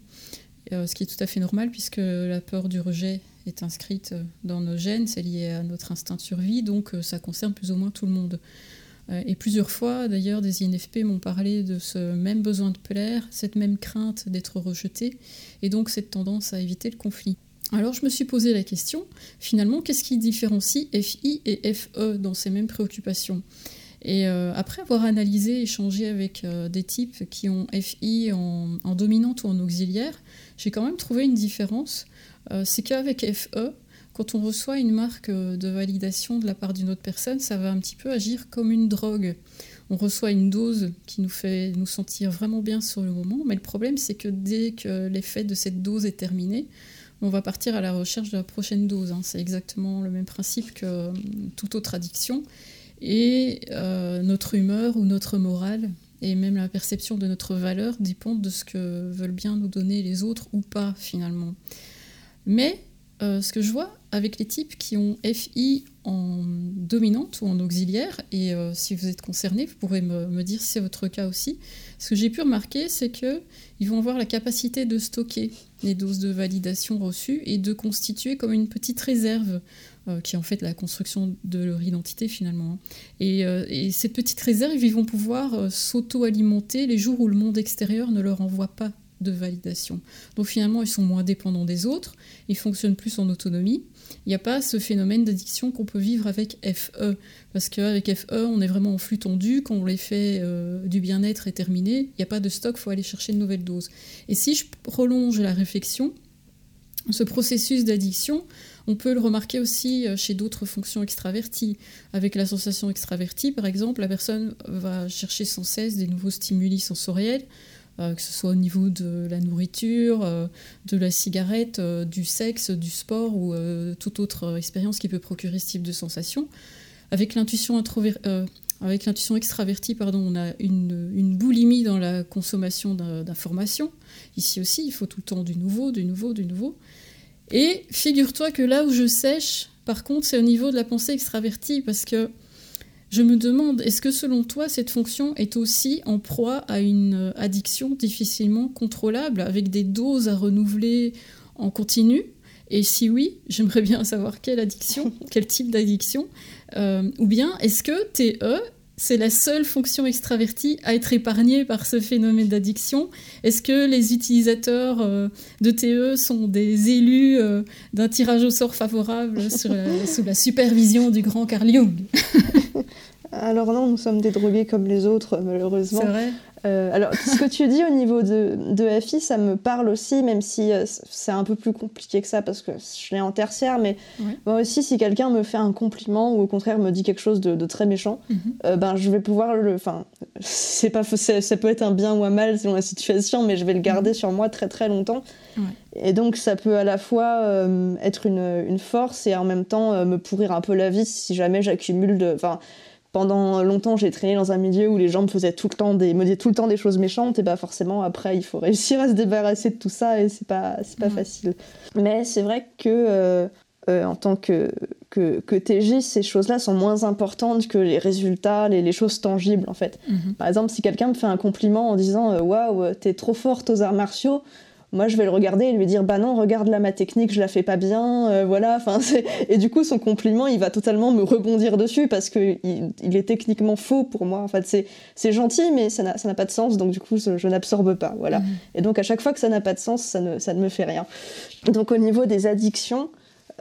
Speaker 2: Euh, ce qui est tout à fait normal puisque la peur du rejet est inscrite dans nos gènes, c'est lié à notre instinct de survie, donc euh, ça concerne plus ou moins tout le monde. Euh, et plusieurs fois, d'ailleurs, des INFP m'ont parlé de ce même besoin de plaire, cette même crainte d'être rejeté, et donc cette tendance à éviter le conflit. Alors je me suis posé la question, finalement, qu'est-ce qui différencie FI et FE dans ces mêmes préoccupations? Et euh, après avoir analysé, échangé avec euh, des types qui ont FI en, dominante ou en auxiliaire, j'ai quand même trouvé une différence. C'est qu'avec FE, quand on reçoit une marque de validation de la part d'une autre personne, ça va un petit peu agir comme une drogue. On reçoit une dose qui nous fait nous sentir vraiment bien sur le moment, mais le problème c'est que dès que l'effet de cette dose est terminé, on va partir à la recherche de la prochaine dose. Hein. C'est exactement le même principe que toute autre addiction. Et euh, notre humeur ou notre morale et même la perception de notre valeur dépendent de ce que veulent bien nous donner les autres ou pas finalement. Mais euh, ce que je vois avec les types qui ont FI en dominante ou en auxiliaire, et euh, si vous êtes concerné, vous pourrez me, dire si c'est votre cas aussi, ce que j'ai pu remarquer, c'est qu'ils vont avoir la capacité de stocker les doses de validation reçues et de constituer comme une petite réserve euh, qui est en fait la construction de leur identité finalement. Et, euh, et cette petite réserve, ils vont pouvoir s'auto-alimenter les jours où le monde extérieur ne leur envoie pas de validation. Donc finalement, ils sont moins dépendants des autres, ils fonctionnent plus en autonomie. Il n'y a pas ce phénomène d'addiction qu'on peut vivre avec FE, parce qu'avec FE, on est vraiment en flux tendu, quand l'effet du bien-être est terminé, il n'y a pas de stock, il faut aller chercher une nouvelle dose. Et si je prolonge la réflexion, ce processus d'addiction, on peut le remarquer aussi euh, chez d'autres fonctions extraverties. Avec la sensation extravertie, par exemple, la personne va chercher sans cesse des nouveaux stimuli sensoriels, euh, que ce soit au niveau de la nourriture, euh, de la cigarette, du sexe, du sport ou toute autre expérience qui peut procurer ce type de sensation. Avec l'intuition avec l'intuition extravertie, pardon, on a une, une boulimie dans la consommation d'informations. Ici aussi, il faut tout le temps du nouveau, du nouveau, du nouveau. Et figure-toi que là où je sèche, par contre, c'est au niveau de la pensée extravertie, parce que je me demande, est-ce que selon toi, cette fonction est aussi en proie à une addiction difficilement contrôlable, avec des doses à renouveler en continu? Et si oui, j'aimerais bien savoir quelle addiction, [LAUGHS] quel type d'addiction. Euh, ou bien, est-ce que TE c'est la seule fonction extravertie à être épargnée par ce phénomène d'addiction? Est-ce que les utilisateurs euh, de TE sont des élus euh, d'un tirage au sort favorable sous la supervision du grand Carl Jung? [LAUGHS]
Speaker 1: Alors non, nous sommes des drogués comme les autres, malheureusement.
Speaker 2: C'est vrai.
Speaker 1: Euh, alors, ce que tu dis au niveau de, de, FI, ça me parle aussi, même si euh, c'est un peu plus compliqué que ça parce que je l'ai en tertiaire, mais moi aussi, si quelqu'un me fait un compliment ou au contraire me dit quelque chose de, très méchant, mhm. euh, ben, je vais pouvoir le. Enfin, c'est pas, ça peut être un bien ou un mal selon la situation, mais je vais le garder mhm. sur moi très très longtemps. Et donc, ça peut à la fois être une, une, force et en même temps me pourrir un peu la vie si jamais j'accumule de. Enfin, pendant longtemps, j'ai traîné dans un milieu où les gens me faisaient tout le temps des, me disaient tout le temps des choses méchantes, et bah forcément, après, il faut [LAUGHS] réussir à se débarrasser de tout ça, et c'est pas, c'est pas facile. Mais c'est vrai que, euh, euh, en tant que, que, que TJ, ces choses-là sont moins importantes que les résultats, les, les choses tangibles, en fait. Mhm. Par exemple, si quelqu'un me fait un compliment en disant euh, Waouh, t'es trop forte aux arts martiaux, moi je vais le regarder et lui dire bah non regarde là ma technique je la fais pas bien euh, voilà enfin [LAUGHS] et du coup son compliment il va totalement me rebondir dessus parce que il, est techniquement faux pour moi en fait c'est c'est gentil mais ça n'a pas de sens donc du coup je, n'absorbe pas voilà mmh. et donc à chaque fois que ça n'a pas de sens ça ne ça ne me fait rien donc au niveau des addictions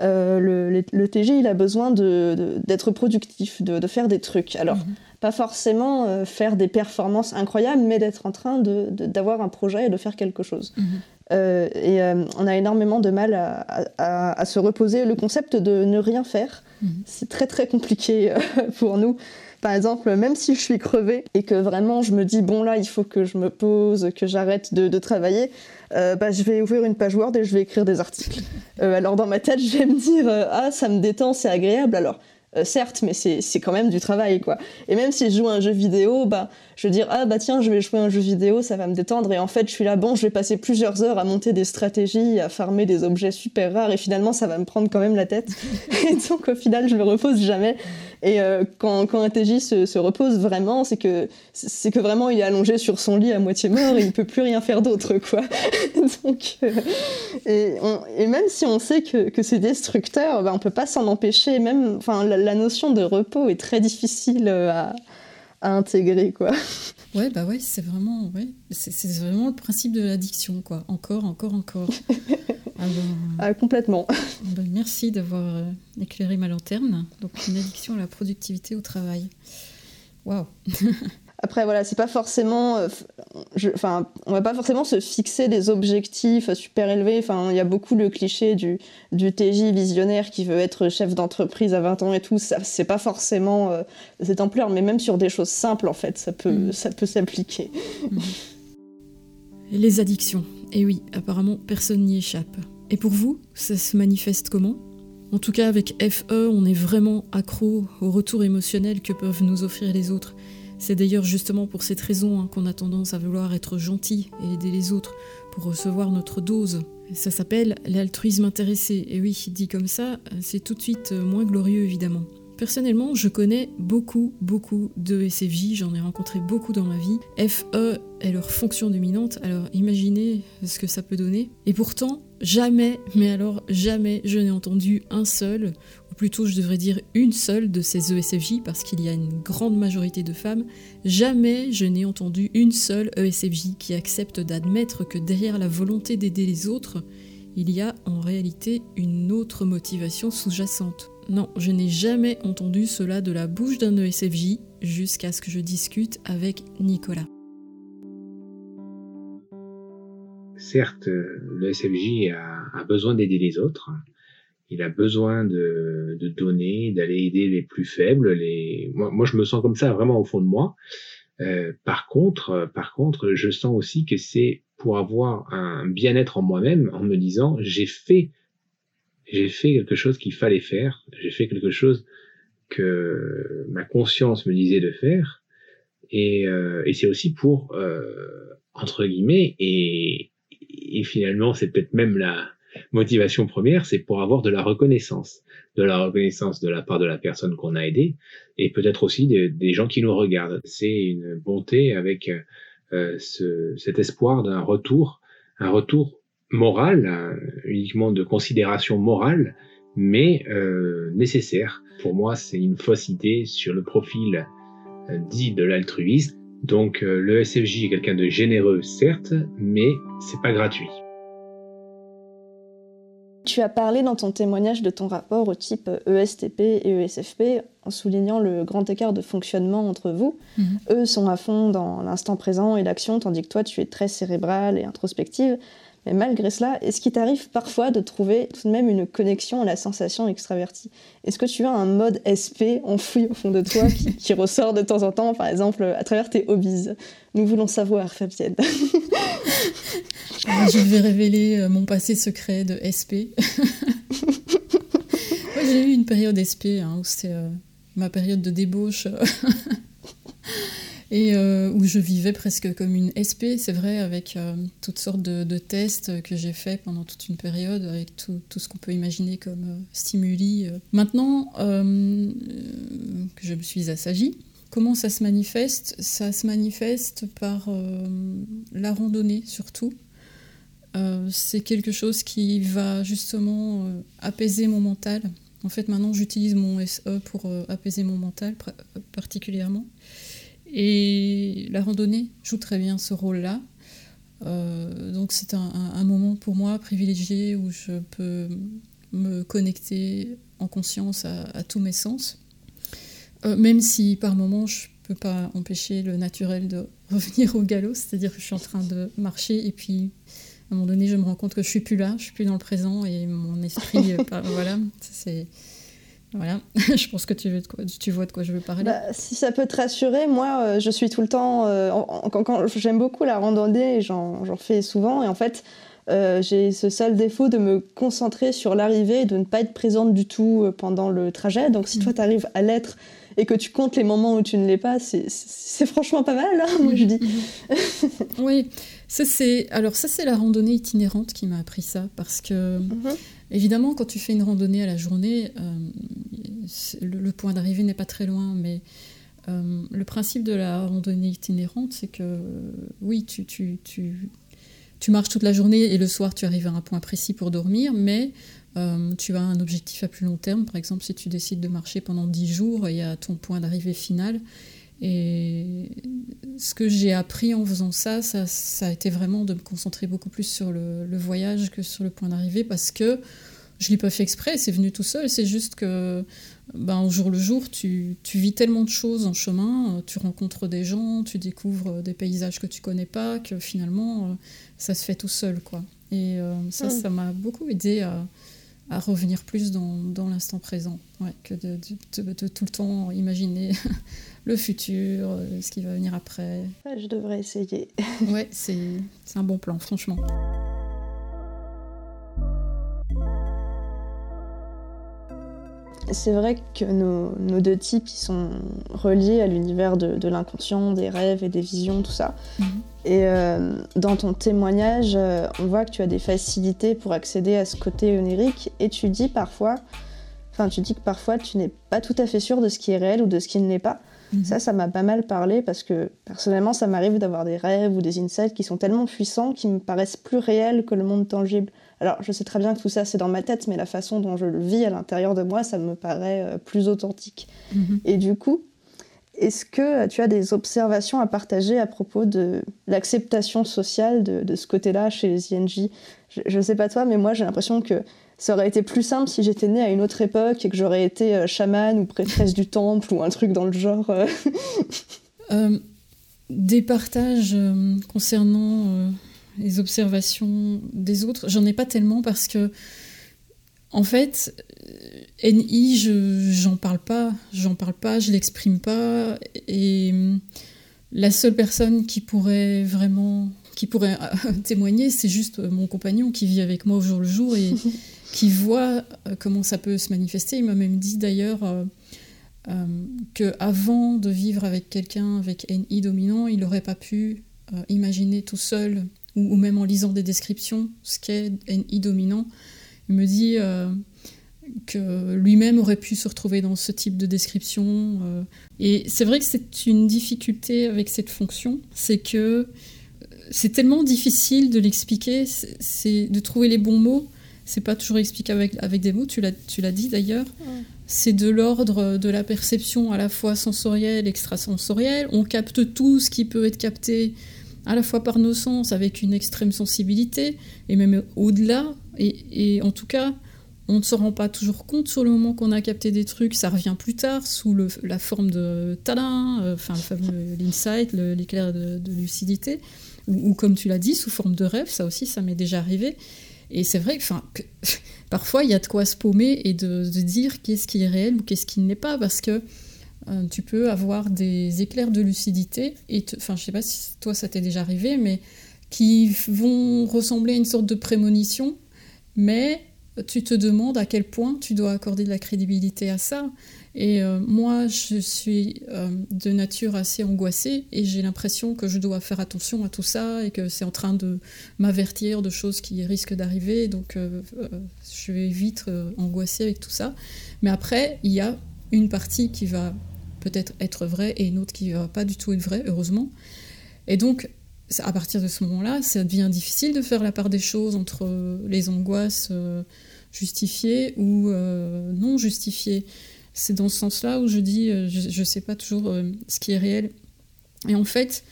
Speaker 1: euh, le, le, TG il a besoin d'être de, productif de, de, faire des trucs alors mmh pas forcément euh, faire des performances incroyables, mais d'être en train d'avoir un projet et de faire quelque chose. Mhm. Euh, et euh, on a énormément de mal à, se reposer. Le concept de ne rien faire, mhm. c'est très très compliqué [LAUGHS] pour nous. Par exemple, même si je suis crevée et que vraiment je me dis bon là il faut que je me pose, que j'arrête de, travailler, bah, je vais ouvrir une page Word et je vais écrire des articles. [LAUGHS] alors dans ma tête je vais me dire ah ça me détend, c'est agréable. Alors euh, certes, mais c'est quand même du travail, quoi. Et même si je joue à un jeu vidéo, bah, je veux dire, ah bah tiens, je vais jouer à un jeu vidéo, ça va me détendre. Et en fait, je suis là, bon, je vais passer plusieurs heures à monter des stratégies, à farmer des objets super rares, et finalement, ça va me prendre quand même la tête. [LAUGHS] et donc, au final, je me repose jamais. Et euh, quand, quand, un TJ se, se repose vraiment, c'est que, c'est que vraiment il est allongé sur son lit à moitié mort et il peut plus rien faire d'autre, quoi. [LAUGHS] Donc, euh, et, même si on sait que, que c'est destructeur, bah, on peut pas s'en empêcher. Même, la, notion de repos est très difficile à, à intégrer, quoi.
Speaker 2: Ouais, bah ouais, c'est vraiment, ouais, c'est vraiment le principe de l'addiction, quoi. Encore, encore, encore. [LAUGHS]
Speaker 1: Ah, ah, complètement.
Speaker 2: Ben, merci d'avoir euh, éclairé ma lanterne. Donc une addiction à la productivité au travail. Waouh. [LAUGHS]
Speaker 1: Après voilà, c'est pas forcément, euh, enfin, on va pas forcément se fixer des objectifs super élevés. Enfin, il y a beaucoup le cliché du du TJ visionnaire qui veut être chef d'entreprise à 20 ans et tout. Ça, c'est pas forcément euh, cette ampleur, mais même sur des choses simples en fait, ça peut mm. ça peut s'appliquer. Mm.
Speaker 2: Les addictions. Et oui, apparemment, personne n'y échappe. Et pour vous, ça se manifeste comment? En tout cas, avec FE, on est vraiment accro au retour émotionnel que peuvent nous offrir les autres. C'est d'ailleurs justement pour cette raison hein, qu'on a tendance à vouloir être gentil et aider les autres pour recevoir notre dose. Ça s'appelle l'altruisme intéressé. Et oui, dit comme ça, c'est tout de suite moins glorieux évidemment. Personnellement, je connais beaucoup, beaucoup de SFJ, j'en ai rencontré beaucoup dans ma vie. FE est leur fonction dominante, alors imaginez ce que ça peut donner. Et pourtant, jamais, mais alors jamais, je n'ai entendu un seul, plutôt je devrais dire une seule de ces ESFJ, parce qu'il y a une grande majorité de femmes, jamais je n'ai entendu une seule ESFJ qui accepte d'admettre que derrière la volonté d'aider les autres, il y a en réalité une autre motivation sous-jacente. Non, je n'ai jamais entendu cela de la bouche d'un ESFJ jusqu'à ce que je discute avec Nicolas.
Speaker 8: Certes, l'ESFJ a, a besoin d'aider les autres. Il a besoin de, donner, d'aller aider les plus faibles. Les... Moi, je me sens comme ça vraiment au fond de moi. Euh, par contre, par contre, je sens aussi que c'est pour avoir un bien-être en moi-même, en me disant j'ai fait j'ai fait quelque chose qu'il fallait faire, j'ai fait quelque chose que ma conscience me disait de faire, et, euh, et c'est aussi pour, euh, entre guillemets, et, et finalement c'est peut-être même la motivation première, c'est pour avoir de la reconnaissance, de la reconnaissance de la part de la personne qu'on a aidée, et peut-être aussi des gens qui nous regardent. C'est une bonté avec euh, ce, cet espoir d'un retour, un retour morale, euh, uniquement de considération morale, mais euh, nécessaire. Pour moi, c'est une fausse idée sur le profil euh, dit de l'altruisme. Donc le SFJ est quelqu'un de généreux, certes, mais c'est pas gratuit.
Speaker 1: Tu as parlé dans ton témoignage de ton rapport au type ESTP et ESFP en soulignant le grand écart de fonctionnement entre vous. Mhm. Eux sont à fond dans l'instant présent et l'action, tandis que toi, tu es très cérébrale et introspective. Mais malgré cela, est-ce qu'il t'arrive parfois de trouver tout de même une connexion à la sensation extravertie? Est-ce que tu as un mode SP enfoui au fond de toi [LAUGHS] qui, ressort de temps en temps, par exemple, à travers tes hobbies? Nous voulons savoir, Fabienne.
Speaker 2: Je vais révéler euh, mon passé secret de SP. [LAUGHS] j'ai eu une période SP, hein, où c'était euh, ma période de débauche [LAUGHS] et euh, où je vivais presque comme une SP, c'est vrai, avec euh, toutes sortes de, tests que j'ai fait pendant toute une période, avec tout, ce qu'on peut imaginer comme euh, stimuli. Maintenant que je me suis assagie, comment ça se manifeste? Ça se manifeste par la randonnée surtout. c'est quelque chose qui va justement apaiser mon mental. En fait, maintenant, j'utilise mon SE pour apaiser mon mental particulièrement. Et la randonnée joue très bien ce rôle-là. Euh, donc c'est un, moment pour moi privilégié où je peux me connecter en conscience à, tous mes sens. Euh, même si par moment je ne peux pas empêcher le naturel de [LAUGHS] revenir au galop, c'est-à-dire que je suis en train de marcher et puis à un moment donné je me rends compte que je suis plus là, je suis plus dans le présent et mon esprit, [LAUGHS] euh, voilà, c'est voilà, [LAUGHS] je pense que tu, tu vois de quoi je veux parler.
Speaker 1: Bah, si ça peut te rassurer, moi, euh, je suis tout le temps. Euh, quand, j'aime beaucoup la randonnée j'en fais souvent. Et en fait, euh, j'ai ce seul défaut de me concentrer sur l'arrivée et de ne pas être présente du tout pendant le trajet. Donc, si mm. toi, tu arrives à l'être et que tu comptes les moments où tu ne l'es pas, c'est franchement pas mal, hein, moi, je dis. [LAUGHS]
Speaker 2: oui, ça, c'est. Alors, ça, c'est la randonnée itinérante qui m'a appris ça parce que. Mm-hmm. Évidemment, quand tu fais une randonnée à la journée, euh, le, point d'arrivée n'est pas très loin, mais euh, le principe de la randonnée itinérante, c'est que oui, tu, marches toute la journée et le soir, tu arrives à un point précis pour dormir, mais euh, tu as un objectif à plus long terme. Par exemple, si tu décides de marcher pendant 10 jours, il y a ton point d'arrivée final. Et ce que j'ai appris en faisant ça, ça, a été vraiment de me concentrer beaucoup plus sur le, voyage que sur le point d'arrivée parce que je ne l'ai pas fait exprès, c'est venu tout seul. C'est juste que ben, au jour le jour, tu, tu, vis tellement de choses en chemin, tu rencontres des gens, tu découvres des paysages que tu connais pas, que finalement, ça se fait tout seul. quoi. Et euh, ça, mm. ça m'a beaucoup aidé à, à revenir plus dans, dans l'instant présent, ouais, que de, de, tout le temps imaginer [LAUGHS] le futur, euh, ce qui va venir après.
Speaker 1: Je devrais essayer. [LAUGHS]
Speaker 2: ouais, c'est un bon plan, franchement.
Speaker 1: C'est vrai que nos, nos, deux types ils sont reliés à l'univers de, de l'inconscient, des rêves et des visions, tout ça. Mhm. Et euh, dans ton témoignage, euh, on voit que tu as des facilités pour accéder à ce côté onirique et tu dis parfois, enfin tu dis que parfois tu n'es pas tout à fait sûr de ce qui est réel ou de ce qui ne l'est pas. Mhm. Ça, ça m'a pas mal parlé parce que personnellement, ça m'arrive d'avoir des rêves ou des insights qui sont tellement puissants qui me paraissent plus réels que le monde tangible. Alors, je sais très bien que tout ça, c'est dans ma tête, mais la façon dont je le vis à l'intérieur de moi, ça me paraît euh, plus authentique. Mhm. Et du coup, est-ce que tu as des observations à partager à propos de l'acceptation sociale de, ce côté-là chez les INJ Je ne sais pas toi, mais moi j'ai l'impression que ça aurait été plus simple si j'étais née à une autre époque et que j'aurais été euh, chamane ou prêtresse du temple ou un truc dans le genre.
Speaker 2: Euh. [LAUGHS] des partages concernant les observations des autres, j'en ai pas tellement parce que, en fait, euh, NI, je j'en parle pas, j'en parle pas, je l'exprime pas, et la seule personne qui pourrait vraiment, qui pourrait euh, [LAUGHS] témoigner, c'est juste mon compagnon qui vit avec moi au jour le jour et [LAUGHS] qui voit euh, comment ça peut se manifester. Il m'a même dit d'ailleurs. Euh, que avant de vivre avec quelqu'un avec NI dominant, il n'aurait pas pu imaginer tout seul ou, même en lisant des descriptions, ce qu'est NI dominant, il me dit euh, que lui-même aurait pu se retrouver dans ce type de description. Euh. et c'est vrai que c'est une difficulté avec cette fonction, c'est que euh, c'est tellement difficile de l'expliquer, c'est de trouver les bons mots. C'est pas toujours expliqué avec, avec des mots, tu l'as dit d'ailleurs. C'est de l'ordre de la perception à la fois sensorielle, extrasensorielle. On capte tout ce qui peut être capté à la fois par nos sens, avec une extrême sensibilité, et même au-delà. Et, en tout cas, on ne se rend pas toujours compte sur le moment qu'on a capté des trucs, ça revient plus tard sous la forme de talin, euh, enfin le fameux l'insight, l'éclair de, lucidité, ou, comme tu l'as dit, sous forme de rêve, ça aussi, ça m'est déjà arrivé. Et c'est vrai que, [LAUGHS] parfois, il y a de quoi se paumer et de, dire qu'est-ce qui est réel ou qu'est-ce qui ne l'est pas, parce que euh, tu peux avoir des éclairs de lucidité, et enfin je sais pas si toi ça t'est déjà arrivé, mais qui vont ressembler à une sorte de prémonition, mais tu te demandes à quel point tu dois accorder de la crédibilité à ça. Et euh, moi, je suis euh, de nature assez angoissée et j'ai l'impression que je dois faire attention à tout ça et que c'est en train de m'avertir de choses qui risquent d'arriver. Donc, je vais vite angoissée avec tout ça. Mais après, il y a une partie qui va peut-être être vrai et une autre qui va pas du tout être vrai, heureusement. Et donc, à partir de ce moment-là, ça devient difficile de faire la part des choses entre les angoisses justifiées ou non justifiées. C'est dans ce sens-là où je dis, je ne sais pas toujours ce qui est réel. Et en fait,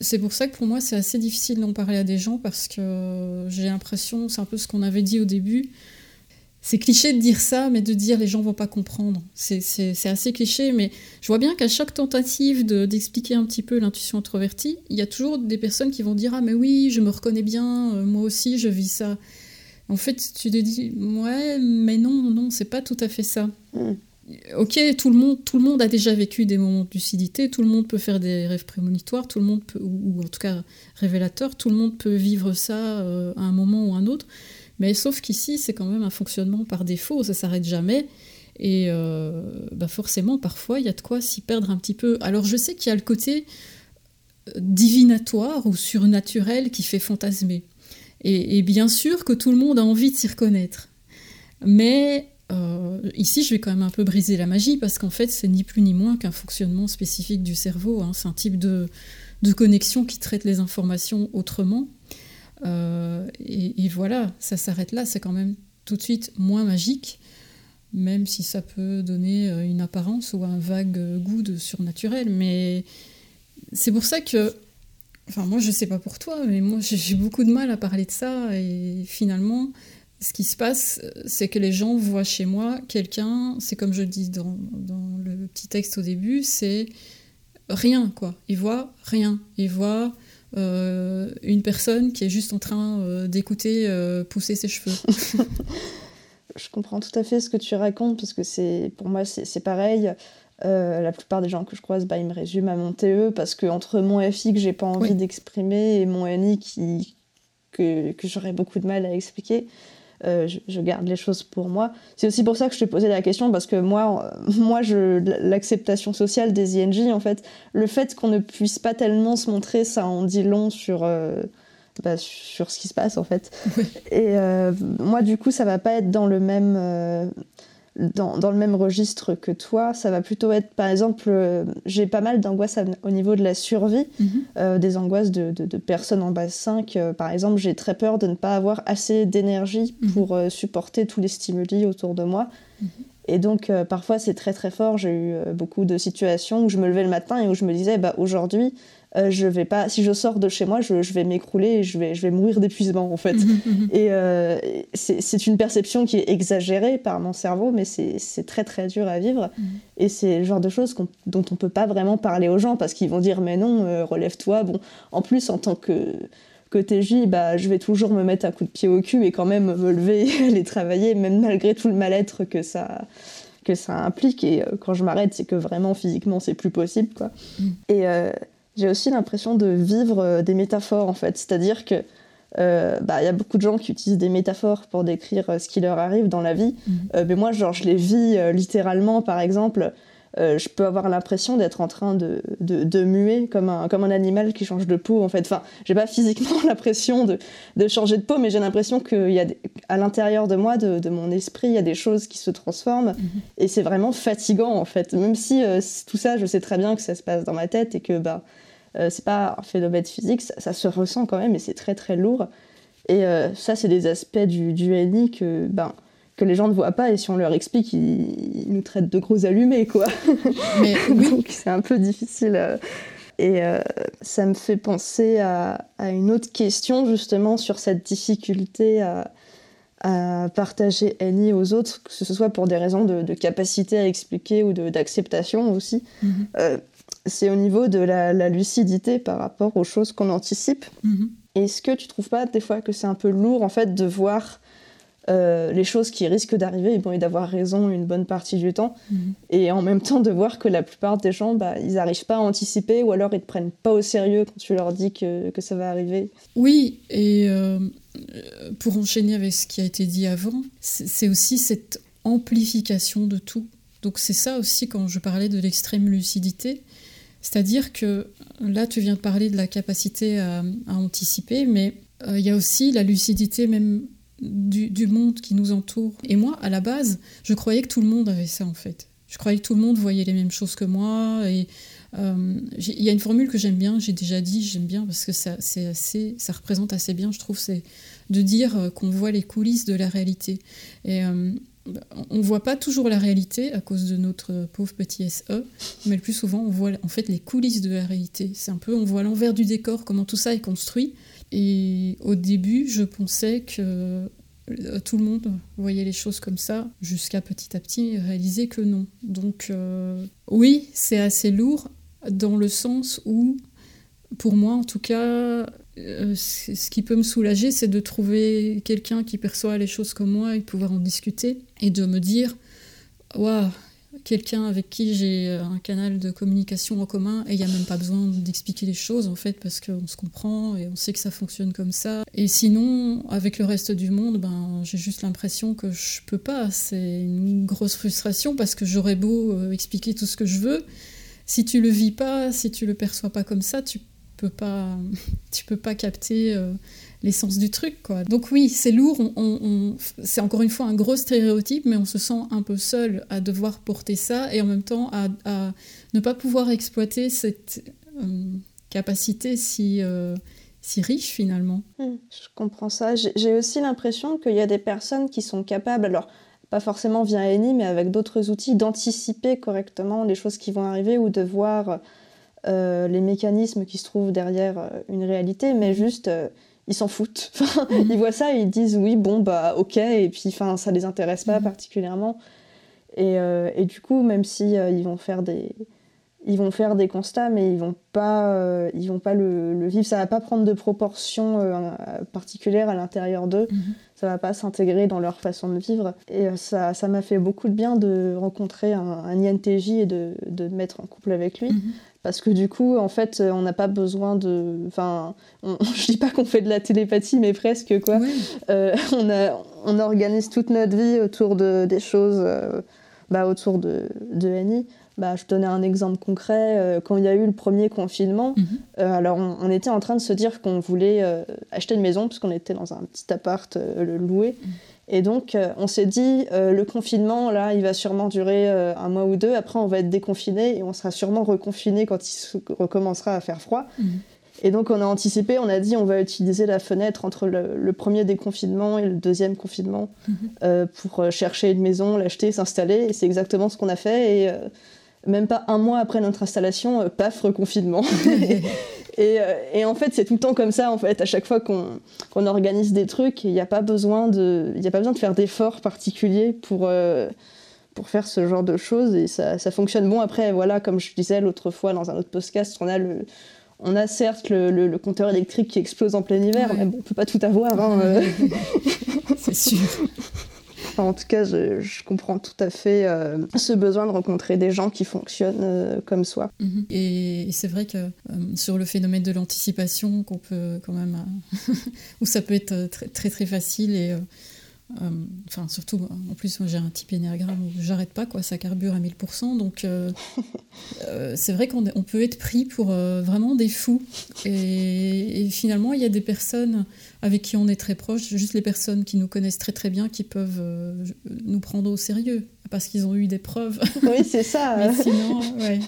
Speaker 2: c'est pour ça que pour moi, c'est assez difficile d'en parler à des gens parce que j'ai l'impression, c'est un peu ce qu'on avait dit au début. C'est cliché de dire ça, mais de dire les gens vont pas comprendre. C'est assez cliché, mais je vois bien qu'à chaque tentative d'expliquer un petit peu l'intuition introvertie, il y a toujours des personnes qui vont dire Ah, mais oui, je me reconnais bien, euh, moi aussi, je vis ça. En fait, tu te dis Ouais, mais non, non, c'est pas tout à fait ça. Mm ok, tout le, monde, tout le monde a déjà vécu des moments de lucidité, tout le monde peut faire des rêves prémonitoires, tout le monde peut, ou, en tout cas révélateurs, tout le monde peut vivre ça euh, à un moment ou à un autre. Mais sauf qu'ici, c'est quand même un fonctionnement par défaut, ça s'arrête jamais. Et euh, bah forcément, parfois, il y a de quoi s'y perdre un petit peu. Alors je sais qu'il y a le côté euh, divinatoire ou surnaturel qui fait fantasmer. et bien sûr que tout le monde a envie de s'y reconnaître. Mais euh, ici, je vais quand même un peu briser la magie parce qu'en fait, c'est ni plus ni moins qu'un fonctionnement spécifique du cerveau. Hein. C'est un type de, connexion qui traite les informations autrement. Euh, et, voilà, ça s'arrête là. C'est quand même tout de suite moins magique, même si ça peut donner euh, une apparence ou un vague goût de surnaturel. Mais c'est pour ça que Enfin, moi, je sais pas pour toi, mais moi, j'ai beaucoup de mal à parler de ça. Et finalement, ce qui se passe, c'est que les gens voient chez moi quelqu'un, c'est comme je dis dans, le petit texte au début, c'est rien, quoi. Ils voient rien. Ils voient euh, une personne qui est juste en train euh, d'écouter euh, pousser ses cheveux. [LAUGHS]
Speaker 1: je comprends tout à fait ce que tu racontes, parce que c'est pour moi, c'est pareil. la plupart des gens que je croise, bah, ils me résument à mon TE, parce que entre mon FI que j'ai pas envie d'exprimer et mon NI qui, que, que j'aurais beaucoup de mal à expliquer, euh, je, garde les choses pour moi. C'est aussi pour ça que je te posais la question, parce que moi, euh, moi l'acceptation sociale des INJ, en fait, le fait qu'on ne puisse pas tellement se montrer, ça en dit long sur, euh, bah, sur ce qui se passe, en fait. Et moi, du coup, ça va pas être dans le même dans, dans, le même registre que toi. Ça va plutôt être, par exemple, euh, j'ai pas mal d'angoisses au niveau de la survie, mhm. euh, des angoisses de, de, personnes en base 5. Euh, par exemple, j'ai très peur de ne pas avoir assez d'énergie mhm. pour supporter tous les stimuli autour de moi. Mhm. Et donc, parfois, c'est très très fort. J'ai eu beaucoup de situations où je me levais le matin et où je me disais, bah, aujourd'hui, euh, je vais pas, si je sors de chez moi, je, vais m'écrouler et je vais, je vais mourir d'épuisement en fait. Mhm, mhm. Et euh, c'est une perception qui est exagérée par mon cerveau, mais c'est très très dur à vivre. Mhm. Et c'est le genre de choses dont on peut pas vraiment parler aux gens parce qu'ils vont dire mais non, euh, relève-toi. Bon, en plus en tant que que TJ, bah, je vais toujours me mettre un coup de pied au cul et quand même me lever et [LAUGHS] aller travailler, même malgré tout le mal-être que ça, que ça implique. Et quand je m'arrête, c'est que vraiment physiquement, c'est plus possible. Quoi. Et j'ai aussi l'impression de vivre euh, des métaphores en fait. C'est-à-dire que euh, bah, il y a beaucoup de gens qui utilisent des métaphores pour décrire euh, ce qui leur arrive dans la vie. Mhm. mais moi, genre, je les vis littéralement, par exemple. Je peux avoir l'impression d'être en train de, de, muer comme un, comme un animal qui change de peau, en fait. Enfin, j'ai pas physiquement [LAUGHS] l'impression de, de, changer de peau, mais j'ai l'impression qu'il y a à l'intérieur de moi, de, de, mon esprit, il y a des choses qui se transforment. Mhm. Et c'est vraiment fatigant, en fait. Même si tout ça, je sais très bien que ça se passe dans ma tête et que bah, euh, c'est pas un phénomène physique, ça, se ressent quand même et c'est très très lourd. Et euh, ça, c'est des aspects du, du NI que, ben, que les gens ne voient pas et si on leur explique, ils, nous traitent de gros allumés, quoi. Mais, [LAUGHS] Donc c'est un peu difficile. Euh. Et ça me fait penser à, à, une autre question justement sur cette difficulté à, à partager NI aux autres, que ce soit pour des raisons de, capacité à expliquer ou d'acceptation aussi. Mm-hmm c'est au niveau de la, lucidité par rapport aux choses qu'on anticipe. Mhm. Est-ce que tu trouves pas des fois que c'est un peu lourd en fait de voir euh, les choses qui risquent d'arriver et, d'avoir raison une bonne partie du temps mhm. et en même temps de voir que la plupart des gens bah, ils n'arrivent pas à anticiper ou alors ils te prennent pas au sérieux quand tu leur dis que, que ça va arriver
Speaker 2: Oui, et euh, pour enchaîner avec ce qui a été dit avant, c'est aussi cette amplification de tout. Donc c'est ça aussi quand je parlais de l'extrême lucidité, c'est-à-dire que là, tu viens de parler de la capacité à, anticiper, mais euh, il y a aussi la lucidité même du, monde qui nous entoure. Et moi, à la base, je croyais que tout le monde avait ça en fait. Je croyais que tout le monde voyait les mêmes choses que moi et Il y a une formule que j'aime bien, j'ai déjà dit, j'aime bien parce que ça, assez, ça représente assez bien, je trouve, c'est de dire qu'on voit les coulisses de la réalité. Et on ne voit pas toujours la réalité à cause de notre pauvre petit SE, mais le plus souvent on voit en fait les coulisses de la réalité. C'est un peu, on voit l'envers du décor, comment tout ça est construit. Et au début, je pensais que euh, tout le monde voyait les choses comme ça, jusqu'à petit à petit réaliser que non. Donc euh, oui, c'est assez lourd dans le sens où, pour moi en tout cas, euh, ce qui peut me soulager, c'est de trouver quelqu'un qui perçoit les choses comme moi et pouvoir en discuter et de me dire, waouh, quelqu'un avec qui j'ai un canal de communication en commun et il n'y a même pas besoin d'expliquer les choses en fait parce qu'on se comprend et on sait que ça fonctionne comme ça. Et sinon, avec le reste du monde, ben, j'ai juste l'impression que je peux pas. C'est une grosse frustration parce que j'aurais beau euh, expliquer tout ce que je veux. Si tu le vis pas, si tu le perçois pas comme ça, tu peux pas, [LAUGHS] tu peux pas capter euh, l'essence du truc. Quoi. Donc oui, c'est lourd, c'est encore une fois un gros stéréotype, mais on se sent un peu seul à devoir porter ça et en même temps à, ne pas pouvoir exploiter cette euh, capacité si, euh, si riche finalement.
Speaker 1: Hmm, je comprends ça. J'ai aussi l'impression qu'il y a des personnes qui sont capables, alors pas forcément via Eni, mais avec d'autres outils, d'anticiper correctement les choses qui vont arriver ou de voir euh, les mécanismes qui se trouvent derrière une réalité, mais juste ils s'en foutent. [LAUGHS] Mhm. ils voient ça et ils disent oui, bon, bah ok, et puis enfin, ça les intéresse pas mhm. particulièrement. Et, euh, et, du coup, même si euh, ils vont faire des ils vont faire des constats, mais ils vont pas euh, ils vont pas le, le, vivre. Ça va pas prendre de proportions particulières à l'intérieur d'eux. Mhm. Ça va pas s'intégrer dans leur façon de vivre. Et ça ça m'a fait beaucoup de bien de rencontrer un, un INTJ et de, de me mettre en couple avec lui parce que du coup, en fait, euh, on n'a pas besoin de. Enfin, on... [LAUGHS] je dis pas qu'on fait de la télépathie, mais presque quoi. Euh, on, a... on organise toute notre vie autour de des choses, euh, bah, autour de, de Annie. Bah, je donnais un exemple concret. quand il y a eu le premier confinement, mhm. alors on, était en train de se dire qu'on voulait acheter une maison, parce qu'on était dans un petit appart loué. Mhm. Et donc, euh, on s'est dit, euh, le confinement, là, il va sûrement durer euh, un mois ou deux. Après, on va être déconfiné et on sera sûrement reconfiné quand il recommencera à faire froid. Mhm. Et donc, on a anticipé, on a dit, on va utiliser la fenêtre entre le, premier déconfinement et le deuxième confinement mhm. pour chercher une maison, l'acheter, s'installer. Et c'est exactement ce qu'on a fait. Et même pas un mois après notre installation, paf, reconfinement. [LAUGHS] Euh, et, en fait, c'est tout le temps comme ça, en fait, à chaque fois qu'on organise des trucs, il n'y a pas besoin de, a pas besoin de faire d'efforts particuliers pour, euh, pour faire ce genre de choses, et ça, ça, fonctionne. Bon, après, voilà, comme je disais l'autre fois dans un autre podcast, on a le, on a certes le, le, compteur électrique qui explose en plein hiver, mais bon, on peut pas tout avoir. Hein, euh. [LAUGHS]
Speaker 2: c'est sûr
Speaker 1: en tout cas, je, comprends tout à fait euh, ce besoin de rencontrer des gens qui fonctionnent euh, comme soi.
Speaker 2: Mhm. Et, c'est vrai que euh, sur le phénomène de l'anticipation, qu'on peut quand même, [LAUGHS] où ça peut être très très, très facile et enfin, surtout, en plus, moi j'ai un type énéagramme où j'arrête pas, quoi, ça carbure à 1000%. Donc, euh, [LAUGHS] euh, c'est vrai qu'on on peut être pris pour vraiment des fous. Et, finalement, il y a des personnes avec qui on est très proche, juste les personnes qui nous connaissent très très bien, qui peuvent nous prendre au sérieux parce qu'ils ont eu des preuves.
Speaker 1: Oui, c'est ça. [LAUGHS]
Speaker 2: Mais sinon, ouais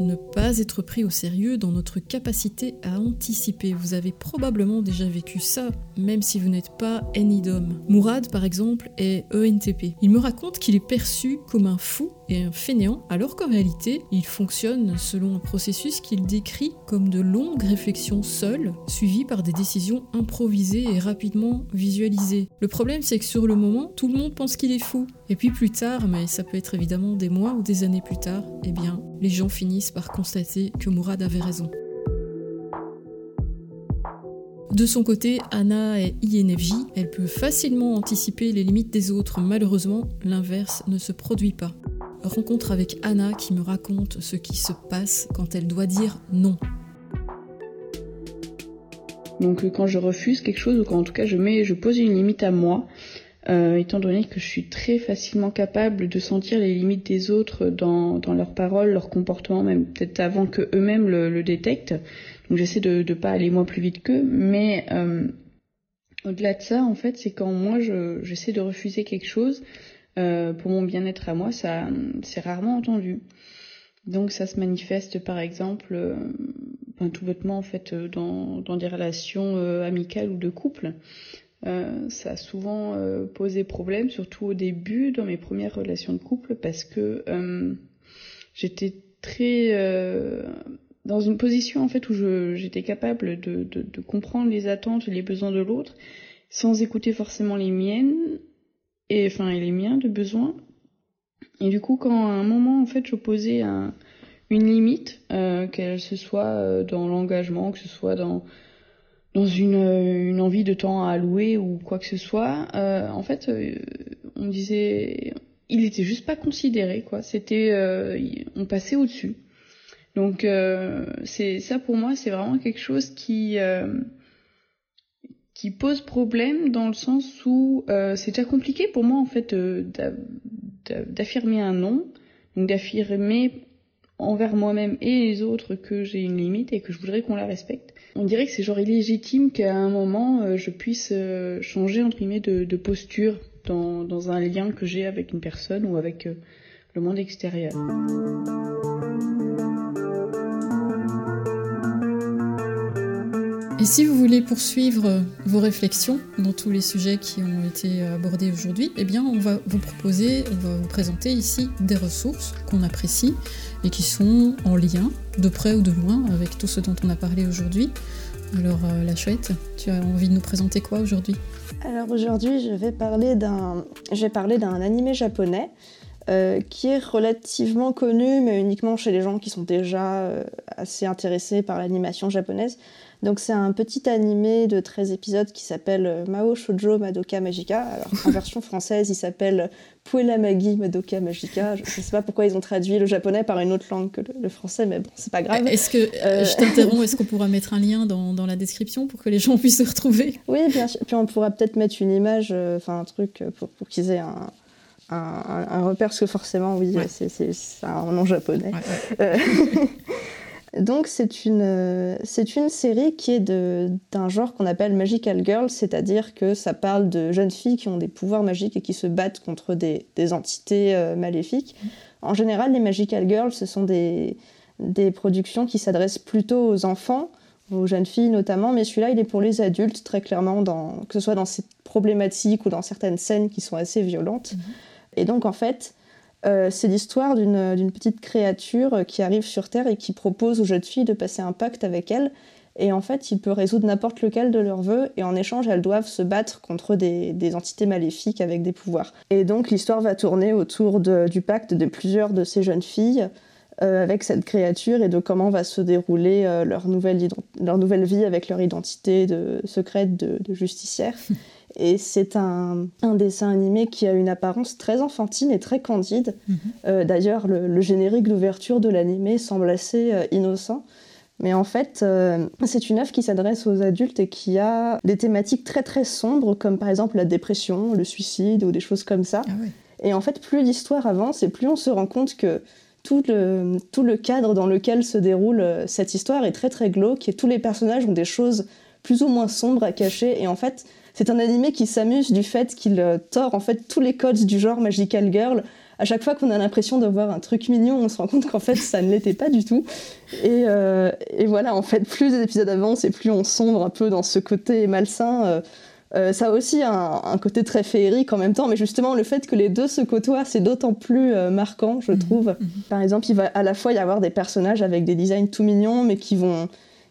Speaker 2: ne pas être pris au sérieux dans notre capacité à anticiper. Vous avez probablement déjà vécu ça, même si vous n'êtes pas Enidom. Mourad, par exemple, est ENTP. Il me raconte qu'il est perçu comme un fou et un fainéant, alors qu'en réalité, il fonctionne selon un processus qu'il décrit comme de longues réflexions seules, suivies par des décisions improvisées et rapidement visualisées. Le problème, c'est que sur le moment, tout le monde pense qu'il est fou. Et puis plus tard, mais ça peut être évidemment des mois ou des années plus tard, eh bien, les gens finissent par constater que Mourad avait raison. De son côté, Anna est INFJ, elle peut facilement anticiper les limites des autres. Malheureusement, l'inverse ne se produit pas rencontre avec Anna qui me raconte ce qui se passe quand elle doit dire non.
Speaker 9: Donc euh, quand je refuse quelque chose ou quand en tout cas je mets, je pose une limite à moi, euh, étant donné que je suis très facilement capable de sentir les limites des autres dans, dans leurs paroles, leurs comportements, même peut-être avant que eux-mêmes le, détectent. Donc j'essaie de ne pas aller moins plus vite qu'eux, mais euh, au-delà de ça, en fait, c'est quand moi j'essaie de refuser quelque chose, euh, pour mon bien-être à moi, ça c'est rarement entendu. Donc ça se manifeste par exemple, euh, ben, tout bêtement en fait, euh, dans, dans des relations amicales ou de couple. ça a souvent posé problème, surtout au début dans mes premières relations de couple, parce que j'étais très dans une position en fait où j'étais capable de, de, de, comprendre les attentes et les besoins de l'autre sans écouter forcément les miennes et enfin et les miens de besoin. Et du coup quand à un moment en fait j'opposais un, une limite euh, qu'elle se soit euh, dans l'engagement que ce soit dans dans une, une envie de temps à allouer ou quoi que ce soit euh, en fait euh, on disait il était juste pas considéré quoi. C'était euh, on passait au dessus donc euh, c'est ça pour moi c'est vraiment quelque chose qui euh, qui pose problème dans le sens où euh, c'est déjà compliqué pour moi en fait d'affirmer un non, donc d'affirmer envers moi-même et les autres que j'ai une limite et que je voudrais qu'on la respecte. On dirait que c'est genre illégitime qu'à un moment je puisse changer entre guillemets de, posture dans, un lien que j'ai avec une personne ou avec le monde extérieur.
Speaker 2: Et si vous voulez poursuivre vos réflexions dans tous les sujets qui ont été abordés aujourd'hui, eh bien on va vous proposer, on va vous présenter ici des ressources qu'on apprécie et qui sont en lien, de près ou de loin, avec tout ce dont on a parlé aujourd'hui. Alors euh, la chouette, tu as envie de nous présenter quoi aujourd'hui?
Speaker 1: Alors aujourd'hui je vais parler d'un animé japonais euh, qui est relativement connu, mais uniquement chez les gens qui sont déjà euh, assez intéressés par l'animation japonaise. Donc c'est un petit animé de 13 épisodes qui s'appelle euh, Mao Shoujo Madoka Magica. Alors en [LAUGHS] version française, il s'appelle Puella Magi Madoka Magica. Je ne sais pas pourquoi ils ont traduit le japonais par une autre langue que le français, mais bon, c'est pas grave.
Speaker 2: Est-ce que, euh... je t'interromps, est-ce qu'on pourra mettre un lien dans, dans, la description pour que les gens puissent se retrouver?
Speaker 1: Oui, bien sûr. Puis on pourra peut-être mettre une image, euh, enfin un truc pour, pour qu'ils aient un, un, un, repère, parce que forcément, oui, ouais. c'est un nom japonais. Ouais, ouais. [LAUGHS] Donc c'est une, c'est une série qui est d'un genre qu'on appelle Magical Girl, c'est-à-dire que ça parle de jeunes filles qui ont des pouvoirs magiques et qui se battent contre des, des entités euh, maléfiques. En général, les Magical Girls, ce sont des, des productions qui s'adressent plutôt aux enfants, aux jeunes filles notamment, mais celui-là, il est pour les adultes, très clairement, dans, que ce soit dans ces problématiques ou dans certaines scènes qui sont assez violentes. Mmh. Et donc, en fait, euh, c'est l'histoire d'une petite créature qui arrive sur Terre et qui propose aux jeunes filles de passer un pacte avec elle. Et en fait, il peut résoudre n'importe lequel de leurs vœux, et en échange, elles doivent se battre contre des, entités maléfiques avec des pouvoirs. Et donc, l'histoire va tourner autour du pacte de plusieurs de ces jeunes filles euh, avec cette créature et de comment va se dérouler euh, leur, nouvelle leur nouvelle vie avec leur identité de, secrète de, de justicière. [LAUGHS] Et c'est un, un, dessin animé qui a une apparence très enfantine et très candide. Mm -hmm. euh, D'ailleurs, le, le, générique d'ouverture de l'animé semble assez euh, innocent. Mais en fait, euh, c'est une œuvre qui s'adresse aux adultes et qui a des thématiques très très sombres, comme par exemple la dépression, le suicide ou des choses comme ça. Ah. Et en fait, plus l'histoire avance et plus on se rend compte que tout le, tout le cadre dans lequel se déroule cette histoire est très très glauque et tous les personnages ont des choses plus ou moins sombres à cacher. Et en fait, c'est un animé qui s'amuse du fait qu'il euh, tord en fait tous les codes du genre Magical Girl. À chaque fois qu'on a l'impression de voir un truc mignon, on se rend compte qu'en fait ça ne l'était pas du tout. Et, euh, et, voilà, en fait, plus les épisodes avancent et plus on sombre un peu dans ce côté malsain. Euh, ça a aussi un, un, côté très féerique en même temps, mais justement le fait que les deux se côtoient, c'est d'autant plus euh, marquant, je mmh, trouve. Mmh. Par exemple, il va à la fois y avoir des personnages avec des designs tout mignons, mais qui vont,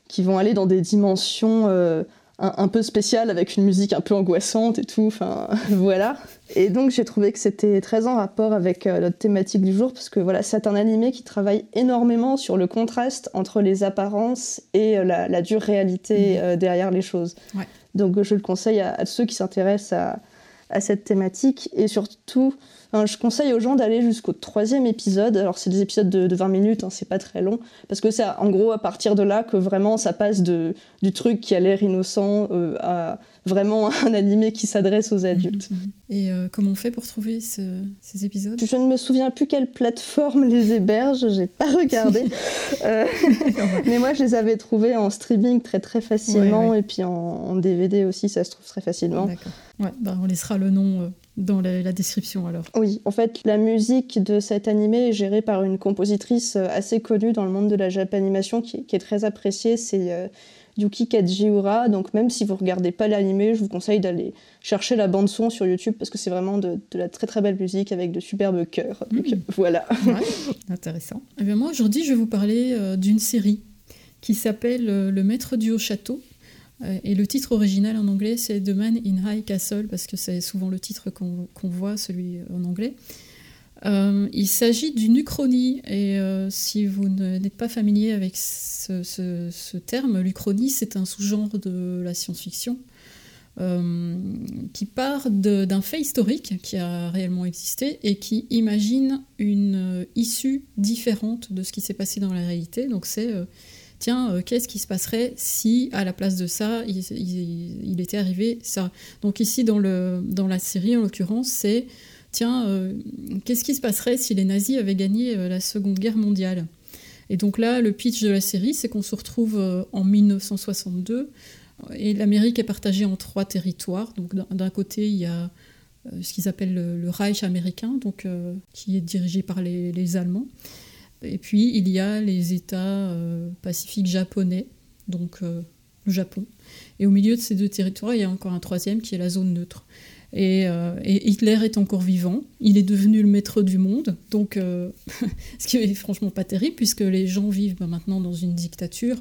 Speaker 1: qui vont aller dans des dimensions euh, un, un, peu spécial avec une musique un peu angoissante et tout. Enfin, [LAUGHS] voilà. Et donc j'ai trouvé que c'était très en rapport avec euh, notre thématique du jour parce que voilà, c'est un animé qui travaille énormément sur le contraste entre les apparences et euh, la, la, dure réalité mmh. euh, derrière les choses.
Speaker 2: Ouais.
Speaker 1: Donc je le conseille à, à ceux qui s'intéressent à, à, cette thématique et surtout je conseille aux gens d'aller jusqu'au troisième épisode. Alors, c'est des épisodes de, de 20 minutes, hein, c'est pas très long. Parce que c'est en gros à partir de là que vraiment ça passe de, du truc qui a l'air innocent euh, à vraiment [LAUGHS] un animé qui s'adresse aux adultes.
Speaker 2: Mmh, mmh. Et euh, comment on fait pour trouver ce, ces épisodes?
Speaker 1: Je ne me souviens plus quelle plateforme les héberge, j'ai pas regardé. [LAUGHS] euh, [LAUGHS] mais moi, je les avais trouvés en streaming très très facilement ouais, ouais. et puis en, en, DVD aussi, ça se trouve très facilement.
Speaker 2: D'accord. Ouais, bah, on laissera le nom. Euh dans la, description alors.
Speaker 1: Oui, en fait, la musique de cet animé est gérée par une compositrice assez connue dans le monde de la japanimation qui, qui est très appréciée, c'est euh, Yuki Kajiura. Donc même si vous regardez pas l'animé, je vous conseille d'aller chercher la bande son sur YouTube parce que c'est vraiment de, la très très belle musique avec de superbes chœurs. Donc mmh. [LAUGHS] voilà.
Speaker 2: intéressant. Et eh bien moi aujourd'hui, je vais vous parler euh, d'une série qui s'appelle Le Maître du Haut Château euh, et le titre original en anglais, c'est The Man in High Castle, parce que c'est souvent le titre qu'on voit, celui en anglais. Euh, il s'agit d'une uchronie, et euh, si vous n'êtes pas familier avec ce, terme, l'uchronie, c'est un sous-genre de la science-fiction qui part d'un fait historique qui a réellement existé et qui imagine une issue différente de ce qui s'est passé dans la réalité. Donc c'est tiens, euh, qu'est-ce qui se passerait si, à la place de ça, il, était arrivé ça? Donc ici, dans la série, en l'occurrence, c'est, tiens, euh, qu'est-ce qui se passerait si les nazis avaient gagné euh, la Seconde Guerre mondiale? Et donc là, le pitch de la série, c'est qu'on se retrouve en 1962, et l'Amérique est partagée en trois territoires. Donc d'un côté, il y a ce qu'ils appellent le, Reich américain, donc, qui est dirigé par les, Allemands. Et puis il y a les États euh, pacifiques japonais, donc euh, le Japon. Et au milieu de ces deux territoires, il y a encore un troisième qui est la zone neutre. Et, euh, Hitler est encore vivant, il est devenu le maître du monde, donc [LAUGHS] ce qui est franchement pas terrible puisque les gens vivent maintenant dans une dictature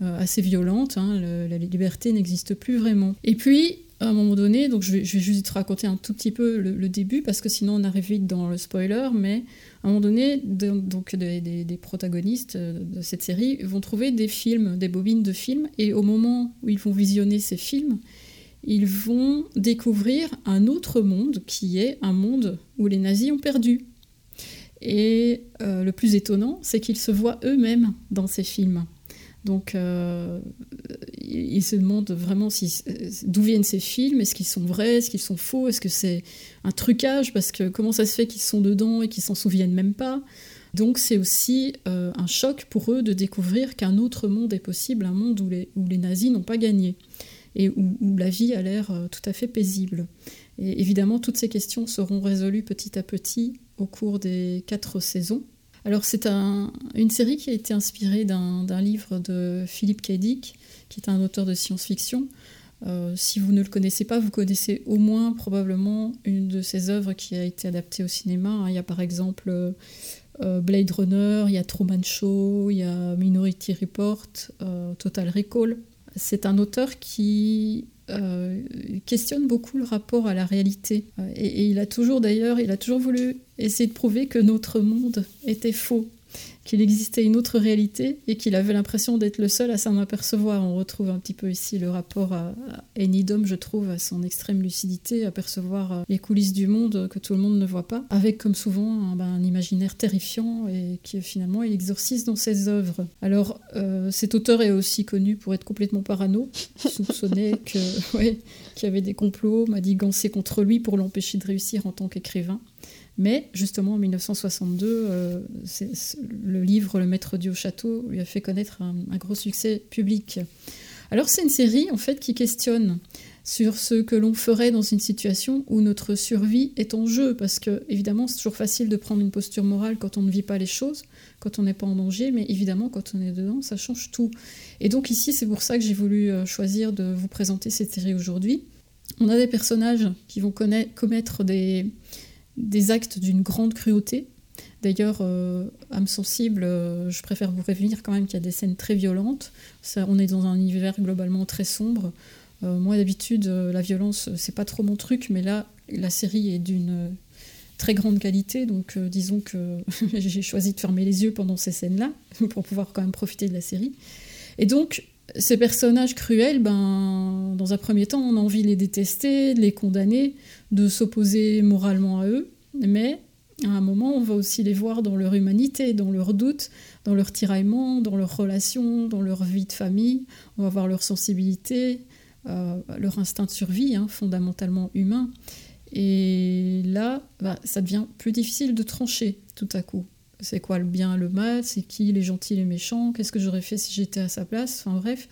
Speaker 2: assez violente, hein, la liberté n'existe plus vraiment. Et puis à un moment donné, donc je vais, juste te raconter un tout petit peu le, début parce que sinon on arrive vite dans le spoiler, mais à un moment donné, donc des, protagonistes euh, de cette série vont trouver des films, des bobines de films, et au moment où ils vont visionner ces films, ils vont découvrir un autre monde qui est un monde où les nazis ont perdu. Et euh, le plus étonnant, c'est qu'ils se voient eux-mêmes dans ces films. Donc, euh, il se demande vraiment si, d'où viennent ces films, est-ce qu'ils sont vrais, est-ce qu'ils sont faux, est-ce que c'est un trucage, parce que comment ça se fait qu'ils sont dedans et qu'ils s'en souviennent même pas. Donc c'est aussi euh, un choc pour eux de découvrir qu'un autre monde est possible, un monde où les nazis n'ont pas gagné et où, la vie a l'air euh, tout à fait paisible. Et évidemment, toutes ces questions seront résolues petit à petit au cours des quatre saisons. Alors c'est une série qui a été inspirée d'un livre de Philippe K. Dick, qui est un auteur de science-fiction. Euh, si vous ne le connaissez pas, vous connaissez au moins probablement une de ses œuvres qui a été adaptée au cinéma. Il y a par exemple euh, Blade Runner, il y a Truman Show, il y a Minority Report, Total Recall. C'est un auteur qui euh, questionne beaucoup le rapport à la réalité. Euh, et, il a toujours d'ailleurs, il a toujours voulu essayer de prouver que notre monde était faux qu'il existait une autre réalité et qu'il avait l'impression d'être le seul à s'en apercevoir. On retrouve un petit peu ici le rapport à, Enidom, je trouve, à son extrême lucidité, à percevoir euh, les coulisses du monde que tout le monde ne voit pas, avec comme souvent un, ben, imaginaire terrifiant et qui finalement il exorcise dans ses œuvres. Alors euh, cet auteur est aussi connu pour être complètement parano, [LAUGHS] soupçonné que, qu'il y avait des complots m'a dit gancés contre lui pour l'empêcher de réussir en tant qu'écrivain. Mais justement, en 1962, euh, le livre Le Maître du Haut Château lui a fait connaître un, gros succès public. Alors c'est une série en fait qui questionne sur ce que l'on ferait dans une situation où notre survie est en jeu, parce que évidemment c'est toujours facile de prendre une posture morale quand on ne vit pas les choses, quand on n'est pas en danger, mais évidemment quand on est dedans, ça change tout. Et donc ici c'est pour ça que j'ai voulu euh, choisir de vous présenter cette série aujourd'hui. On a des personnages qui vont commettre des, des actes d'une grande cruauté. D'ailleurs, euh, âme sensible, euh, je préfère vous prévenir quand même qu'il y a des scènes très violentes. on est dans un univers globalement très sombre. Euh, moi, d'habitude, la violence, c'est pas trop mon truc, mais là, la série est d'une très grande qualité, donc disons que [LAUGHS] j'ai choisi de fermer les yeux pendant ces scènes-là [LAUGHS] pour pouvoir quand même profiter de la série. Et donc, ces personnages cruels, ben, dans un premier temps, on a envie de les détester, de les condamner, de s'opposer moralement à eux, mais à un moment, on va aussi les voir dans leur humanité, dans leurs doutes, dans leur tiraillement, dans leurs relations, dans leur vie de famille. On va voir leur sensibilité, euh, leur instinct de survie, hein, fondamentalement humain. Et là, bah, ça devient plus difficile de trancher tout à coup. C'est quoi le bien, le mal? C'est qui les gentils, les méchants? Qu'est-ce que j'aurais fait si j'étais à sa place? Enfin bref,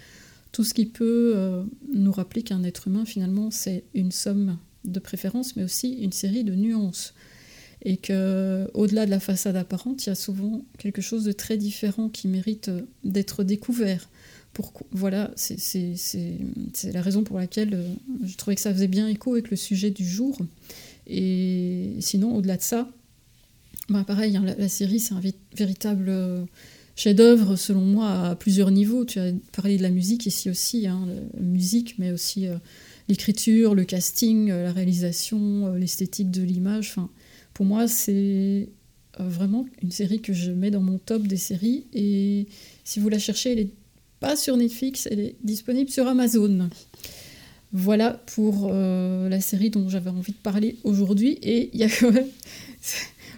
Speaker 2: tout ce qui peut euh, nous rappeler qu'un être humain, finalement, c'est une somme de préférence, mais aussi une série de nuances. Et que, au-delà de la façade apparente, il y a souvent quelque chose de très différent qui mérite euh, d'être découvert. Pour, voilà, c'est la raison pour laquelle euh, je trouvais que ça faisait bien écho avec le sujet du jour. Et sinon, au-delà de ça, bah pareil, hein, la, série, c'est un véritable euh, chef-d'œuvre, selon moi, à plusieurs niveaux. Tu as parlé de la musique ici aussi, hein, la musique, mais aussi l'écriture, le casting, la réalisation, l'esthétique de l'image. Pour moi, c'est euh, vraiment une série que je mets dans mon top des séries. Et si vous la cherchez, elle n'est pas sur Netflix, elle est disponible sur Amazon. Voilà pour euh, la série dont j'avais envie de parler aujourd'hui. Et il y a quand même.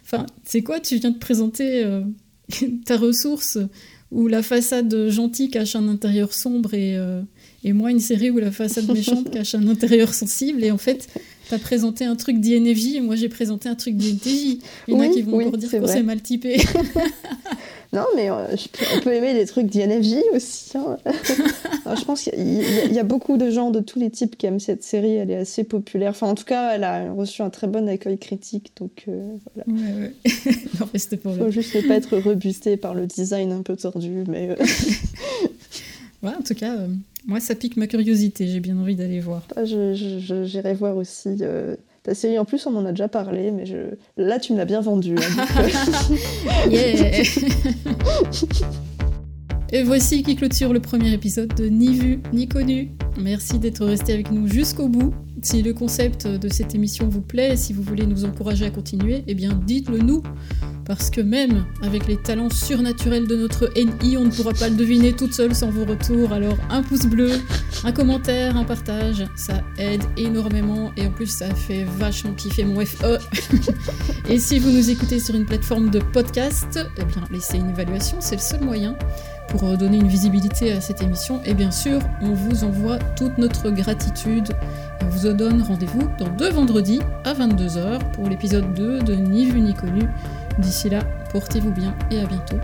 Speaker 2: Enfin, c'est quoi Tu viens de présenter euh, [LAUGHS] ta ressource où la façade gentille cache un intérieur sombre et, et moi une série où la façade méchante [LAUGHS] cache un intérieur sensible. Et en fait, T'as présenté un truc d'INFJ et moi j'ai présenté un truc d'INTJ. Il y en a qui vont pour dire que c'est mal typé. [LAUGHS]
Speaker 1: non, mais euh, on peut aimer des trucs d'INFJ aussi. Hein. [LAUGHS] je pense qu'il y, a beaucoup de gens de tous les types qui aiment cette série. Elle est assez populaire. Enfin, en tout cas, elle a reçu un très bon accueil critique. Donc euh, voilà.
Speaker 2: Ouais, ouais. [LAUGHS] non,
Speaker 1: pour Faut juste ne pas être rebusté par le design un peu tordu. Mais euh. [LAUGHS]
Speaker 2: ouais, en tout cas. Moi, ça pique ma curiosité, j'ai bien envie d'aller voir.
Speaker 1: Ah, j'irai voir aussi euh, ta série. En plus, on en a déjà parlé, mais je... là, tu me l'as bien vendue. Hein, [LAUGHS]
Speaker 2: yeah [LAUGHS] Et voici qui clôture le premier épisode de Ni vu ni connu. Merci d'être resté avec nous jusqu'au bout. Si le concept de cette émission vous plaît, si vous voulez nous encourager à continuer, eh bien dites-le nous. Parce que même avec les talents surnaturels de notre NI, on ne pourra pas le deviner toute seule sans vos retours. Alors un pouce bleu, un commentaire, un partage, ça aide énormément et en plus ça fait vachement kiffer mon FE. [LAUGHS] et si vous nous écoutez sur une plateforme de podcast, eh bien laissez une évaluation, c'est le seul moyen pour donner une visibilité à cette émission. Et bien sûr, on vous envoie toute notre gratitude. On vous donne rendez-vous dans deux vendredis à 22h pour l'épisode 2 de Ni vu ni connu. D'ici là, portez-vous bien et à bientôt.